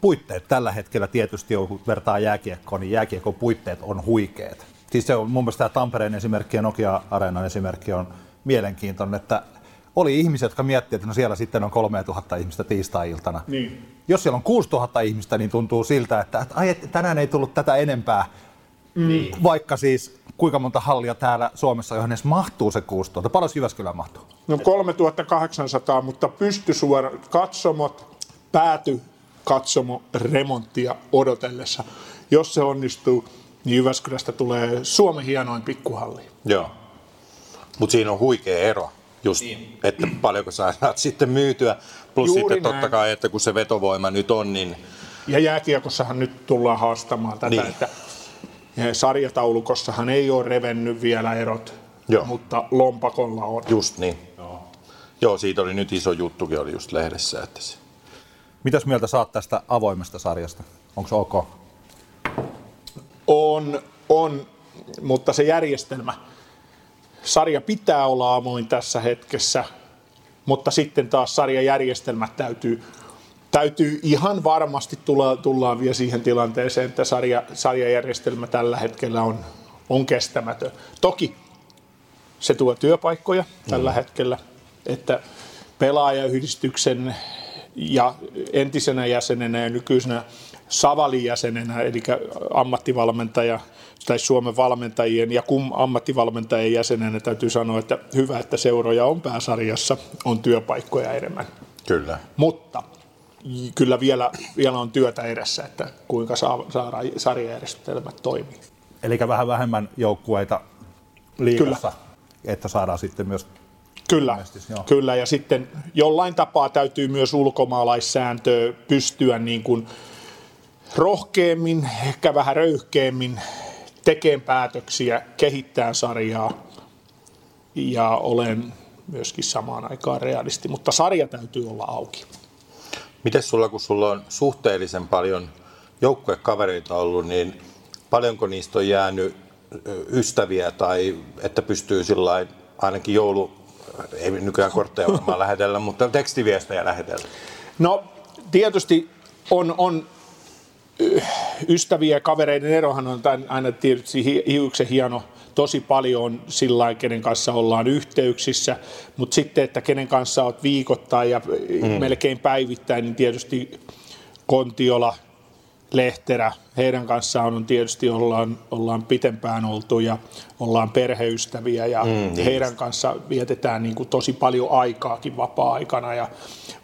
puitteet tällä hetkellä tietysti, kun vertaa jääkiekkoon, niin jääkiekon puitteet on huikeat. Siis se on mun mielestä tämä Tampereen esimerkki ja Nokia-areenan esimerkki on mielenkiintoinen, että oli ihmisiä, jotka miettivät, että no siellä sitten on 3000 ihmistä tiistai-iltana. Niin. Jos siellä on 6000 ihmistä, niin tuntuu siltä, että, että ai, tänään ei tullut tätä enempää. Niin. Vaikka siis kuinka monta hallia täällä Suomessa, johon edes mahtuu se 6000? Paljon Jyväskylään mahtuu? No 3800, mutta pystysuora katsomot, pääty katsomo remonttia odotellessa. Jos se onnistuu, niin Jyväskylästä tulee Suomen hienoin pikkuhalli. Joo. Mutta siinä on huikea ero, just, niin. että paljonko sä saat sitten myytyä. Plus Juuri sitten näin. totta kai, että kun se vetovoima nyt on, niin... Ja jääkiekossahan nyt tullaan haastamaan tätä, niin. että sarjataulukossahan ei ole revennyt vielä erot, Joo. mutta lompakolla on. Just niin. Joo. Joo, siitä oli nyt iso juttukin oli just lehdessä, että se Mitäs mieltä saat tästä avoimesta sarjasta? Onko se ok? On, on, mutta se järjestelmä, sarja pitää olla avoin tässä hetkessä, mutta sitten taas sarjajärjestelmät täytyy, täytyy ihan varmasti tulla, tullaan vielä siihen tilanteeseen, että sarja, sarjajärjestelmä tällä hetkellä on, on kestämätön. Toki se tuo työpaikkoja tällä mm. hetkellä, että pelaajayhdistyksen ja entisenä jäsenenä ja nykyisenä Savalin jäsenenä, eli ammattivalmentaja tai Suomen valmentajien ja kum ammattivalmentajien jäsenenä täytyy sanoa, että hyvä, että seuroja on pääsarjassa, on työpaikkoja enemmän. Kyllä. Mutta kyllä vielä, vielä on työtä edessä, että kuinka saadaan sarjajärjestelmät toimii. Eli vähän vähemmän joukkueita liigassa, kyllä. että saadaan sitten myös Kyllä, kyllä, ja sitten jollain tapaa täytyy myös ulkomaalaissääntöä pystyä niin kuin rohkeammin, ehkä vähän röyhkeämmin tekemään päätöksiä, kehittää sarjaa. Ja olen myöskin samaan aikaan realisti, mutta sarja täytyy olla auki. Miten sulla, kun sulla on suhteellisen paljon joukkuekavereita ollut, niin paljonko niistä on jäänyt ystäviä tai että pystyy sillä ainakin joulu, ei nykyään kortteja varmaan lähetellä, mutta tekstiviestejä lähetellä? No tietysti on, on ystäviä ja kavereiden erohan on aina tietysti hiuksen hieno, tosi paljon on sillä kenen kanssa ollaan yhteyksissä, mutta sitten, että kenen kanssa olet viikoittain ja mm. melkein päivittäin, niin tietysti Kontiola, Lehterä, heidän kanssaan on tietysti ollaan, ollaan pitempään oltu ja ollaan perheystäviä ja mm, niin heidän kanssa vietetään niin kuin tosi paljon aikaakin vapaa-aikana ja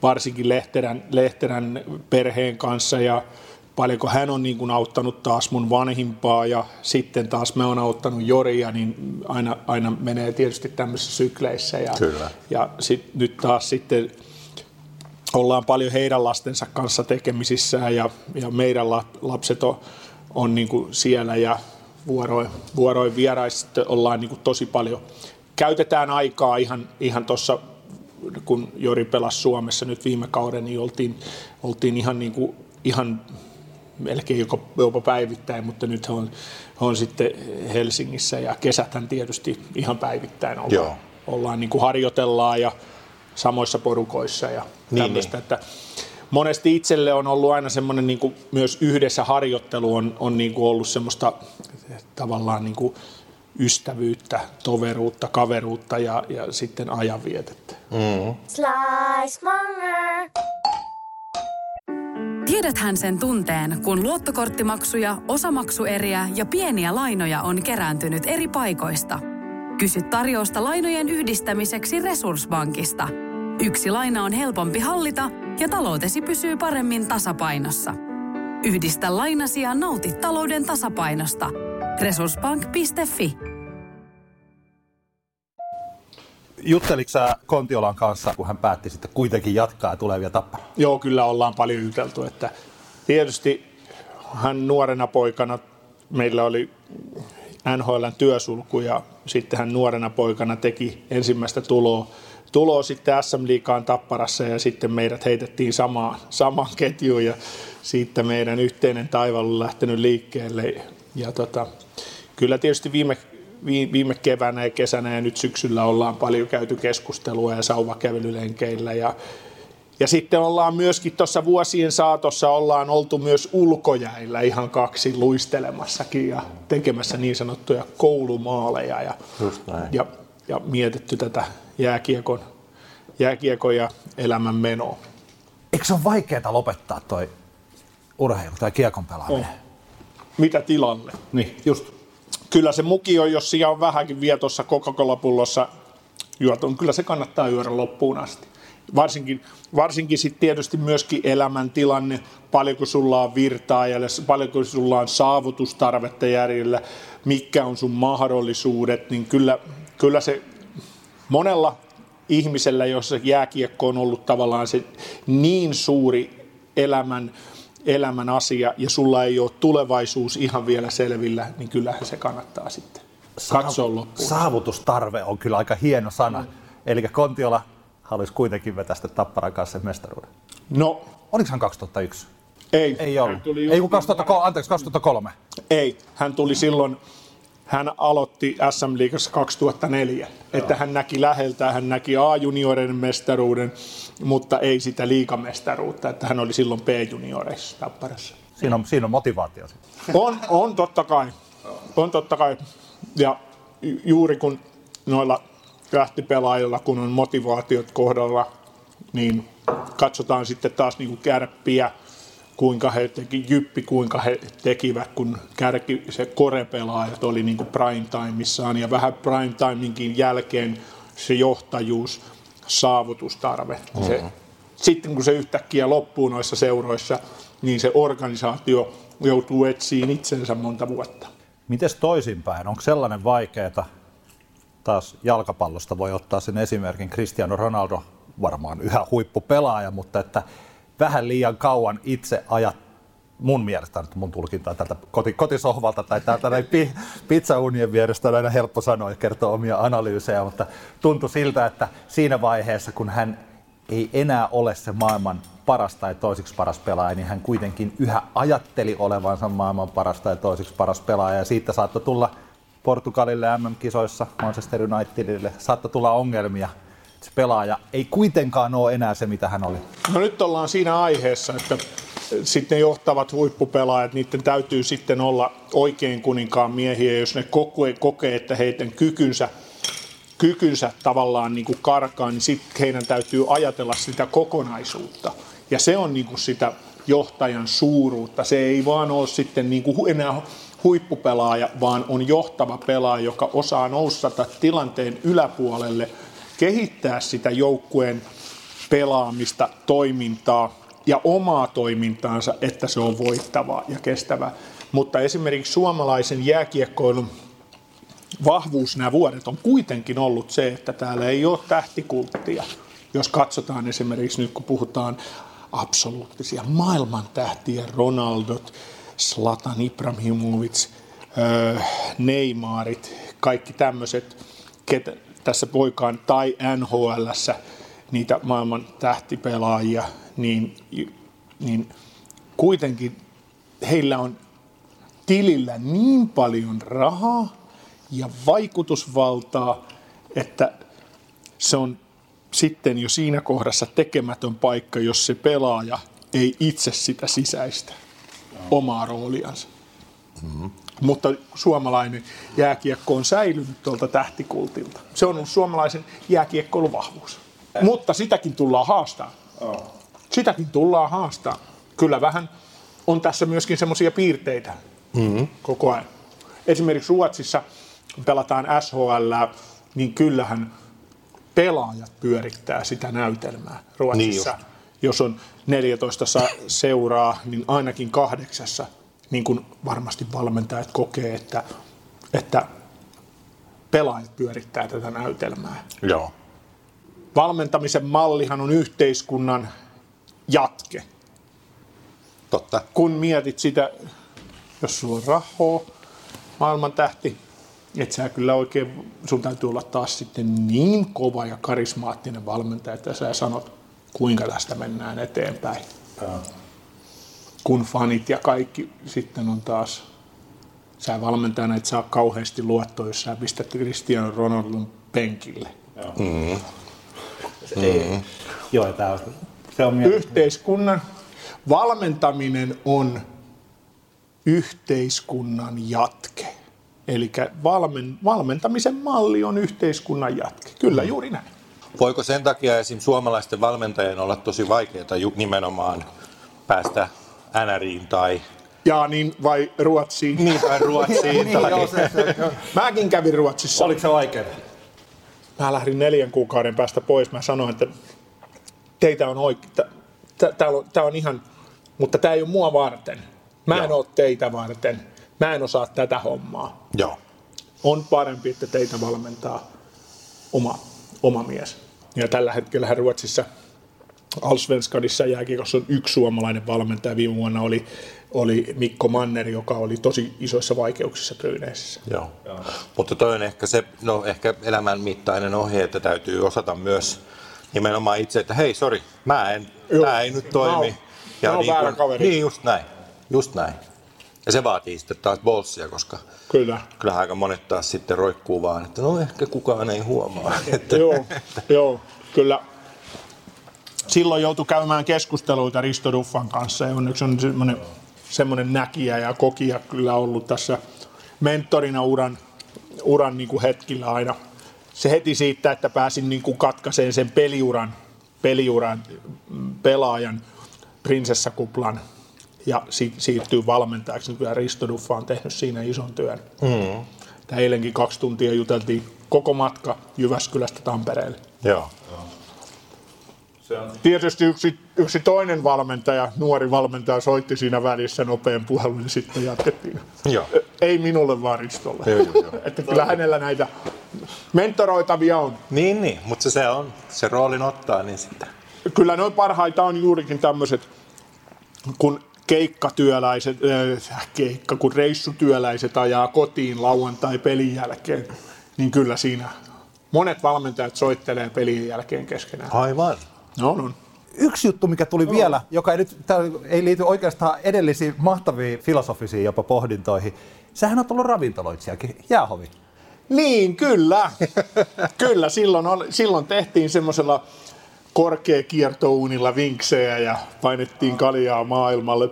varsinkin Lehterän, Lehterän perheen kanssa ja paljonko hän on niin kuin auttanut taas mun vanhimpaa ja sitten taas mä oon auttanut Joria, niin aina, aina menee tietysti tämmöisissä sykleissä. Ja, Kyllä. ja sit, nyt taas sitten ollaan paljon heidän lastensa kanssa tekemisissä ja, ja meidän lapset on, on niin kuin siellä ja vuoroin, vuoroin vieraissa ollaan niin kuin tosi paljon. Käytetään aikaa ihan, ihan tuossa kun Jori pelasi Suomessa nyt viime kauden, niin oltiin, oltiin ihan, niin kuin, ihan melkein jopa, jopa päivittäin, mutta nyt on, on sitten Helsingissä ja kesäthän tietysti ihan päivittäin ollaan, Joo. ollaan niin kuin harjoitellaan ja samoissa porukoissa ja niin, tämmöistä, niin. että monesti itselle on ollut aina semmoinen niin kuin myös yhdessä harjoittelu on, on niin kuin ollut semmoista tavallaan niin kuin ystävyyttä, toveruutta, kaveruutta ja, ja sitten ajanvietettä. Mm. Slice Tiedäthän sen tunteen, kun luottokorttimaksuja, osamaksueriä ja pieniä lainoja on kerääntynyt eri paikoista. Kysy tarjousta lainojen yhdistämiseksi Resurssbankista. Yksi laina on helpompi hallita ja taloutesi pysyy paremmin tasapainossa. Yhdistä lainasi ja nauti talouden tasapainosta. Resurssbank.fi Jutteliko sä Kontiolan kanssa, kun hän päätti sitten kuitenkin jatkaa tulevia tappara? Joo, kyllä ollaan paljon juteltu. Että tietysti hän nuorena poikana, meillä oli NHLn työsulku ja sitten hän nuorena poikana teki ensimmäistä tuloa, tuloa sitten SM Liikaan Tapparassa ja sitten meidät heitettiin samaan, samaan ketjuun ja siitä meidän yhteinen taival on lähtenyt liikkeelle. Ja tota, kyllä tietysti viime viime keväänä ja kesänä ja nyt syksyllä ollaan paljon käyty keskustelua ja sauvakävelylenkeillä ja ja sitten ollaan myöskin tuossa vuosien saatossa ollaan oltu myös ulkojäillä ihan kaksi luistelemassakin ja tekemässä niin sanottuja koulumaaleja ja, ja, ja mietitty tätä jääkiekon, jääkiekon ja elämän menoa. Eikö se ole vaikeaa lopettaa toi urheilu tai kiekon pelaaminen? On. Mitä tilalle? Niin, just kyllä se muki on, jos siellä on vähänkin vielä tuossa Coca-Cola-pullossa juotu, niin kyllä se kannattaa juoda loppuun asti. Varsinkin, varsinkin sitten tietysti myöskin elämäntilanne, paljonko sulla on virtaa ja paljonko sulla on saavutustarvetta järjellä, mitkä on sun mahdollisuudet, niin kyllä, kyllä se monella ihmisellä, jossa jääkiekko on ollut tavallaan se niin suuri elämän elämän asia ja sulla ei ole tulevaisuus ihan vielä selvillä, niin kyllähän se kannattaa sitten katsoa loppuun. Saavutustarve on kyllä aika hieno sana. Mm. Eli Kontiola haluaisi kuitenkin vetää sitä Tapparan kanssa mestaruuden. No. Oliko hän 2001? Ei. Ei ollut. Ei kun 2003, anteeksi, 2003. Ei, hän tuli silloin hän aloitti SM Liigassa 2004, Joo. että hän näki läheltä, hän näki A-junioreiden mestaruuden, mutta ei sitä liikamestaruutta, että hän oli silloin B-junioreissa Tapparassa. Siinä on, siinä on motivaatio. On, on totta kai. On totta kai. Ja juuri kun noilla lähtipelaajilla, kun on motivaatiot kohdalla, niin katsotaan sitten taas niin kuin kärppiä, kuinka he teki, Jyppi, kuinka he tekivät, kun kärki se korepelaajat oli niin kuin prime timeissaan ja vähän prime timinkin jälkeen se johtajuus, saavutustarve. Mm-hmm. Se, sitten kun se yhtäkkiä loppuu noissa seuroissa, niin se organisaatio joutuu etsiin itsensä monta vuotta. Mites toisinpäin? Onko sellainen vaikeaa? Taas jalkapallosta voi ottaa sen esimerkin. Cristiano Ronaldo varmaan yhä huippupelaaja, mutta että vähän liian kauan itse ajat mun mielestä, että mun tulkinta tältä koti, kotisohvalta tai täältä näin pi, pizzaunien vierestä on aina helppo sanoa ja kertoa omia analyysejä, mutta tuntui siltä, että siinä vaiheessa, kun hän ei enää ole se maailman paras tai toisiksi paras pelaaja, niin hän kuitenkin yhä ajatteli olevansa maailman paras tai toisiksi paras pelaaja ja siitä saattoi tulla Portugalille MM-kisoissa, Manchester Unitedille, saattoi tulla ongelmia. Se pelaaja ei kuitenkaan ole enää se, mitä hän oli. No nyt ollaan siinä aiheessa, että sitten johtavat huippupelaajat, niiden täytyy sitten olla oikein kuninkaan miehiä, jos ne kokee, kokee että heidän kykynsä, kykynsä tavallaan niin kuin karkaa, niin sitten heidän täytyy ajatella sitä kokonaisuutta. Ja se on niin kuin sitä johtajan suuruutta. Se ei vaan ole sitten niin kuin enää huippupelaaja, vaan on johtava pelaaja, joka osaa noussata tilanteen yläpuolelle, kehittää sitä joukkueen pelaamista, toimintaa ja omaa toimintaansa, että se on voittavaa ja kestävää. Mutta esimerkiksi suomalaisen jääkiekkoilun vahvuus nämä vuodet on kuitenkin ollut se, että täällä ei ole tähtikulttia. Jos katsotaan esimerkiksi nyt, kun puhutaan absoluuttisia maailman tähtiä, Ronaldot, Slatan Ibrahimovic, öö, Neymarit, kaikki tämmöiset, ketä tässä poikaan, tai NHLssä niitä maailman tähtipelaajia, niin, niin kuitenkin heillä on tilillä niin paljon rahaa ja vaikutusvaltaa, että se on sitten jo siinä kohdassa tekemätön paikka, jos se pelaaja ei itse sitä sisäistä omaa rooliansa. Mm-hmm. Mutta suomalainen jääkiekko on säilynyt tuolta tähtikultilta. Se on ollut suomalaisen jääkiekkoilun vahvuus. Mutta sitäkin tullaan haastaa. Sitäkin tullaan haastaa. Kyllä vähän on tässä myöskin semmoisia piirteitä mm-hmm. koko ajan. Esimerkiksi Ruotsissa pelataan SHL, niin kyllähän pelaajat pyörittää sitä näytelmää Ruotsissa. Niin jos on 14 seuraa, niin ainakin kahdeksassa, niin kuin varmasti valmentajat kokee, että, että pelaajat pyörittää tätä näytelmää. Joo. Valmentamisen mallihan on yhteiskunnan jatke. Totta. Kun mietit sitä, jos sulla on rahoa, maailman tähti, et sä kyllä oikein, sun täytyy olla taas sitten niin kova ja karismaattinen valmentaja, että sä sanot, kuinka tästä mennään eteenpäin. Ja. Kun fanit ja kaikki sitten on taas, sä valmentajana et saa kauheasti luottoa, jos sä pistät Cristiano Ronaldon penkille. Mm-hmm. Mm-hmm. Joo, tämä on, se on Yhteiskunnan valmentaminen on yhteiskunnan jatke. Eli valmen, valmentamisen malli on yhteiskunnan jatke. Kyllä, mm. juuri näin. Voiko sen takia esim. suomalaisten valmentajien olla tosi vaikeaa nimenomaan päästä NRiin tai ja niin vai Ruotsiin? Niin tai Ruotsiin. niin, tai... Joo, se, se, Mäkin kävin Ruotsissa. Oliko se vaikeaa? Mä lähdin neljän kuukauden päästä pois. Mä sanoin, että teitä on oikein. Tämä on, on ihan, mutta tämä ei ole mua varten. Mä Joo. en ole teitä varten mä en osaa tätä hommaa. Joo. On parempi, että teitä valmentaa oma, oma mies. Ja tällä hetkellä Ruotsissa Allsvenskadissa jääkiekossa on yksi suomalainen valmentaja. Viime vuonna oli, oli Mikko Manner, joka oli tosi isoissa vaikeuksissa Bryneissä. Joo. Joo. Mutta toi on ehkä se, no ehkä elämän mittainen ohje, että täytyy osata myös nimenomaan itse, että hei, sori, mä en, Joo. tämä ei nyt toimi. Mä ja mä niin, kun, kaveri. niin, just näin. Just näin. Ja se vaatii sitten taas bolssia, koska Kyllä. kyllähän aika monet taas sitten roikkuu vaan, että no ehkä kukaan ei huomaa. Että, joo, joo, kyllä. Silloin joutui käymään keskusteluita Risto Duffan kanssa ja onneksi on semmoinen, semmoinen näkijä ja kokija kyllä ollut tässä mentorina uran, uran niin kuin hetkillä aina. Se heti siitä, että pääsin niin kuin katkaiseen sen peliuran, peliuran pelaajan prinsessakuplan ja si- siirtyy valmentajaksi. Niin kyllä Risto Duffa on tehnyt siinä ison työn. Mm. Tämä eilenkin kaksi tuntia juteltiin koko matka Jyväskylästä Tampereelle. Joo. Se on... Tietysti yksi, yksi toinen valmentaja, nuori valmentaja, soitti siinä välissä nopean puhelun ja sitten jatkettiin. Joo. Ei minulle vaan Ristolle. Joo, joo, joo. että kyllä hänellä näitä mentoroitavia on. Niin, niin, mutta se on, se roolin ottaa, niin sitten. Kyllä noin parhaita on juurikin tämmöiset, kun keikkatyöläiset, äh, keikka, kun reissutyöläiset ajaa kotiin lauantai pelin jälkeen, niin kyllä siinä monet valmentajat soittelee pelin jälkeen keskenään. Aivan. No, no. Yksi juttu, mikä tuli no. vielä, joka ei, nyt, ei liity oikeastaan edellisiin mahtaviin filosofisiin jopa pohdintoihin, Sähän on ollut ravintoloitsijakin, jäähovi. Niin, kyllä. kyllä, silloin, oli, silloin tehtiin semmoisella korkeakiertouunilla vinksejä ja painettiin kaljaa maailmalle.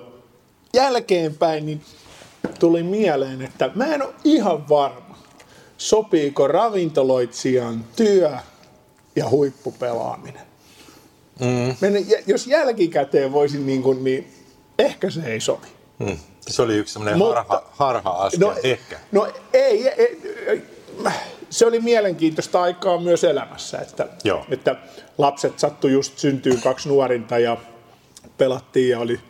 Jälkeenpäin niin tuli mieleen, että mä en ole ihan varma, sopiiko ravintoloitsijan työ ja huippupelaaminen. Mm. jos jälkikäteen voisin, niin, kuin, niin ehkä se ei sovi. Mm. Se oli yksi semmoinen harha, harha-askel, no, ehkä. No ei, ei, ei, se oli mielenkiintoista aikaa myös elämässä, että, Joo. että lapset sattu just syntyy kaksi nuorinta ja pelattiin ja oli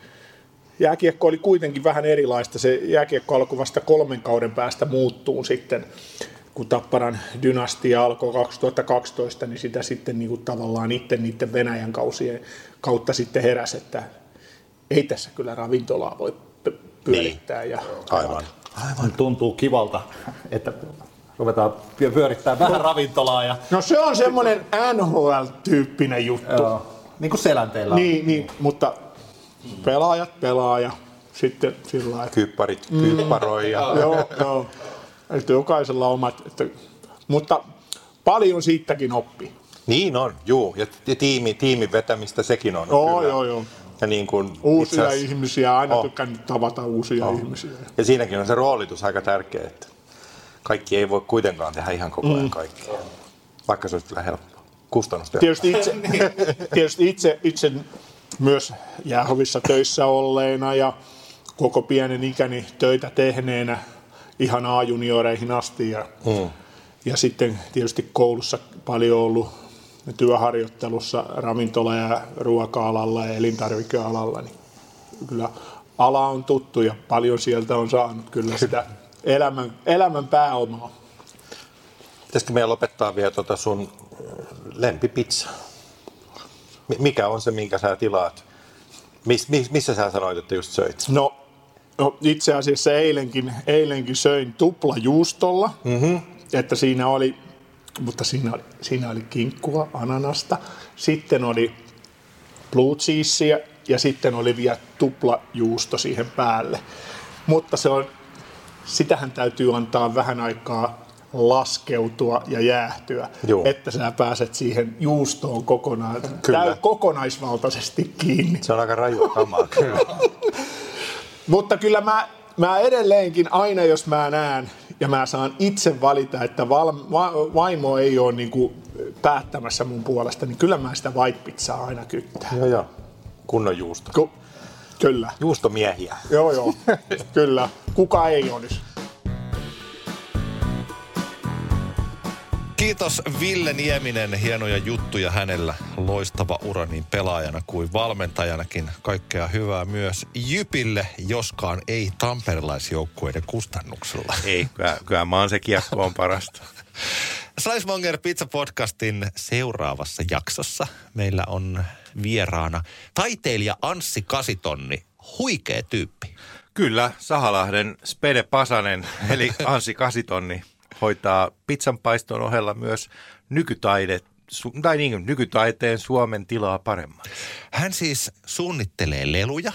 jääkiekko oli kuitenkin vähän erilaista. Se jääkiekko alkoi vasta kolmen kauden päästä muuttuu sitten, kun Tapparan dynastia alkoi 2012, niin sitä sitten niin kuin tavallaan itse niiden Venäjän kausien kautta sitten heräsi, että ei tässä kyllä ravintolaa voi pyörittää. Niin. Ja Aivan. Aivan. Tuntuu kivalta, että ruvetaan pyörittämään vähän ravintolaa. Ja... No se on semmoinen NHL-tyyppinen juttu. Joo. Niin kuin selänteillä Niin, niin, mutta pelaajat pelaa ja sitten sillä lailla. Kypparit kypparoi ja... joo, joo. Että jokaisella omat. Että, mutta paljon siitäkin oppi. Niin on, juu. Ja tiimi, tiimin vetämistä sekin on. Joo, kyllä. joo, joo. Ja niin kuin Uusia itse asiassa- ihmisiä, aina Oh. tykkään tavata uusia Oh. ihmisiä. Ja siinäkin on se roolitus aika tärkeä, että kaikki ei voi kuitenkaan tehdä ihan koko ajan kaikkea. Vaikka se olisi kyllä helppoa. Kustannusta. Tietysti itse, tietysti itse, itse myös jäähovissa töissä olleena ja koko pienen ikäni töitä tehneenä ihan A-junioreihin asti ja, Mm. ja sitten tietysti koulussa paljon ollut työharjoittelussa ravintola- ja ruoka-alalla ja elintarvikealalla, niin kyllä ala on tuttu ja paljon sieltä on saanut kyllä sitä elämän, elämän pääomaa. Pitäisikö meidän lopettaa vielä tuota sun äh, lempipizza? Mi- Mikä on se, minkä sä tilaat? Mis, mis, missä sä sanoit, että just söit? No, no itse asiassa eilenkin, eilenkin söin tuplajuustolla, mm-hmm. että siinä oli, mutta siinä oli, siinä oli kinkkua, ananasta, sitten oli blue cheesea ja sitten oli vielä tuplajuusto siihen päälle. Mutta se on, sitähän täytyy antaa vähän aikaa laskeutua ja jäähtyä, Joo. että sä pääset siihen juustoon kokonaan, Kyllä. täy- kokonaisvaltaisesti kiinni. Se on aika rajua kamaa, kyllä. Mutta kyllä mä, mä edelleenkin aina, jos mä näen ja mä saan itse valita, että val, va, vaimo ei ole niinku päättämässä mun puolesta, niin kyllä mä sitä white pizzaa aina kyttää. joo, joo. Kunnon juusto. Ku, kyllä. Juustomiehiä. Joo, joo. kyllä. Kuka ei olisi? Kiitos Ville Nieminen, hienoja juttuja hänellä. Loistava ura niin pelaajana kuin valmentajanakin. Kaikkea hyvää myös Jypille, joskaan ei tamperelaisjoukkueiden kustannuksella. Ei, kyllä, kyllä maan se kiekko on parasta. Slicemonger Pizza Podcastin seuraavassa jaksossa meillä on vieraana taiteilija Anssi Kasitonni. Huikea tyyppi. Kyllä, Sahalahden Spede Pasanen, eli Ansi Kasitonni, hoitaa pizzanpaiston ohella myös nykytaide, su- tai niin, nykytaiteen Suomen tilaa paremmaksi. Hän siis suunnittelee leluja,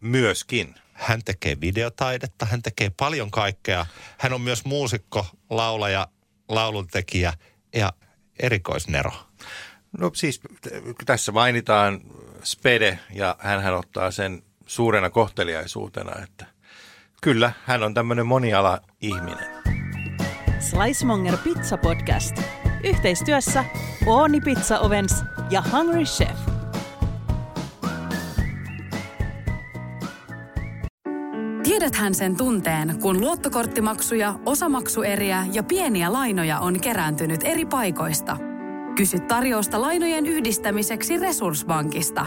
Myöskin. hän tekee videotaidetta, hän tekee paljon kaikkea. Hän on myös muusikko, laulaja, lauluntekijä ja erikoisnero. No siis t- tässä mainitaan Spede ja hän ottaa sen suurena kohteliaisuutena, että kyllä, hän on tämmöinen moniala-ihminen. Slicemonger Pizza Podcast. Yhteistyössä Ooni Pizza Ovens ja Hungry Chef. Tiedäthän sen tunteen, kun luottokorttimaksuja, osamaksueriä ja pieniä lainoja on kerääntynyt eri paikoista. Kysy tarjousta lainojen yhdistämiseksi Resurssbankista.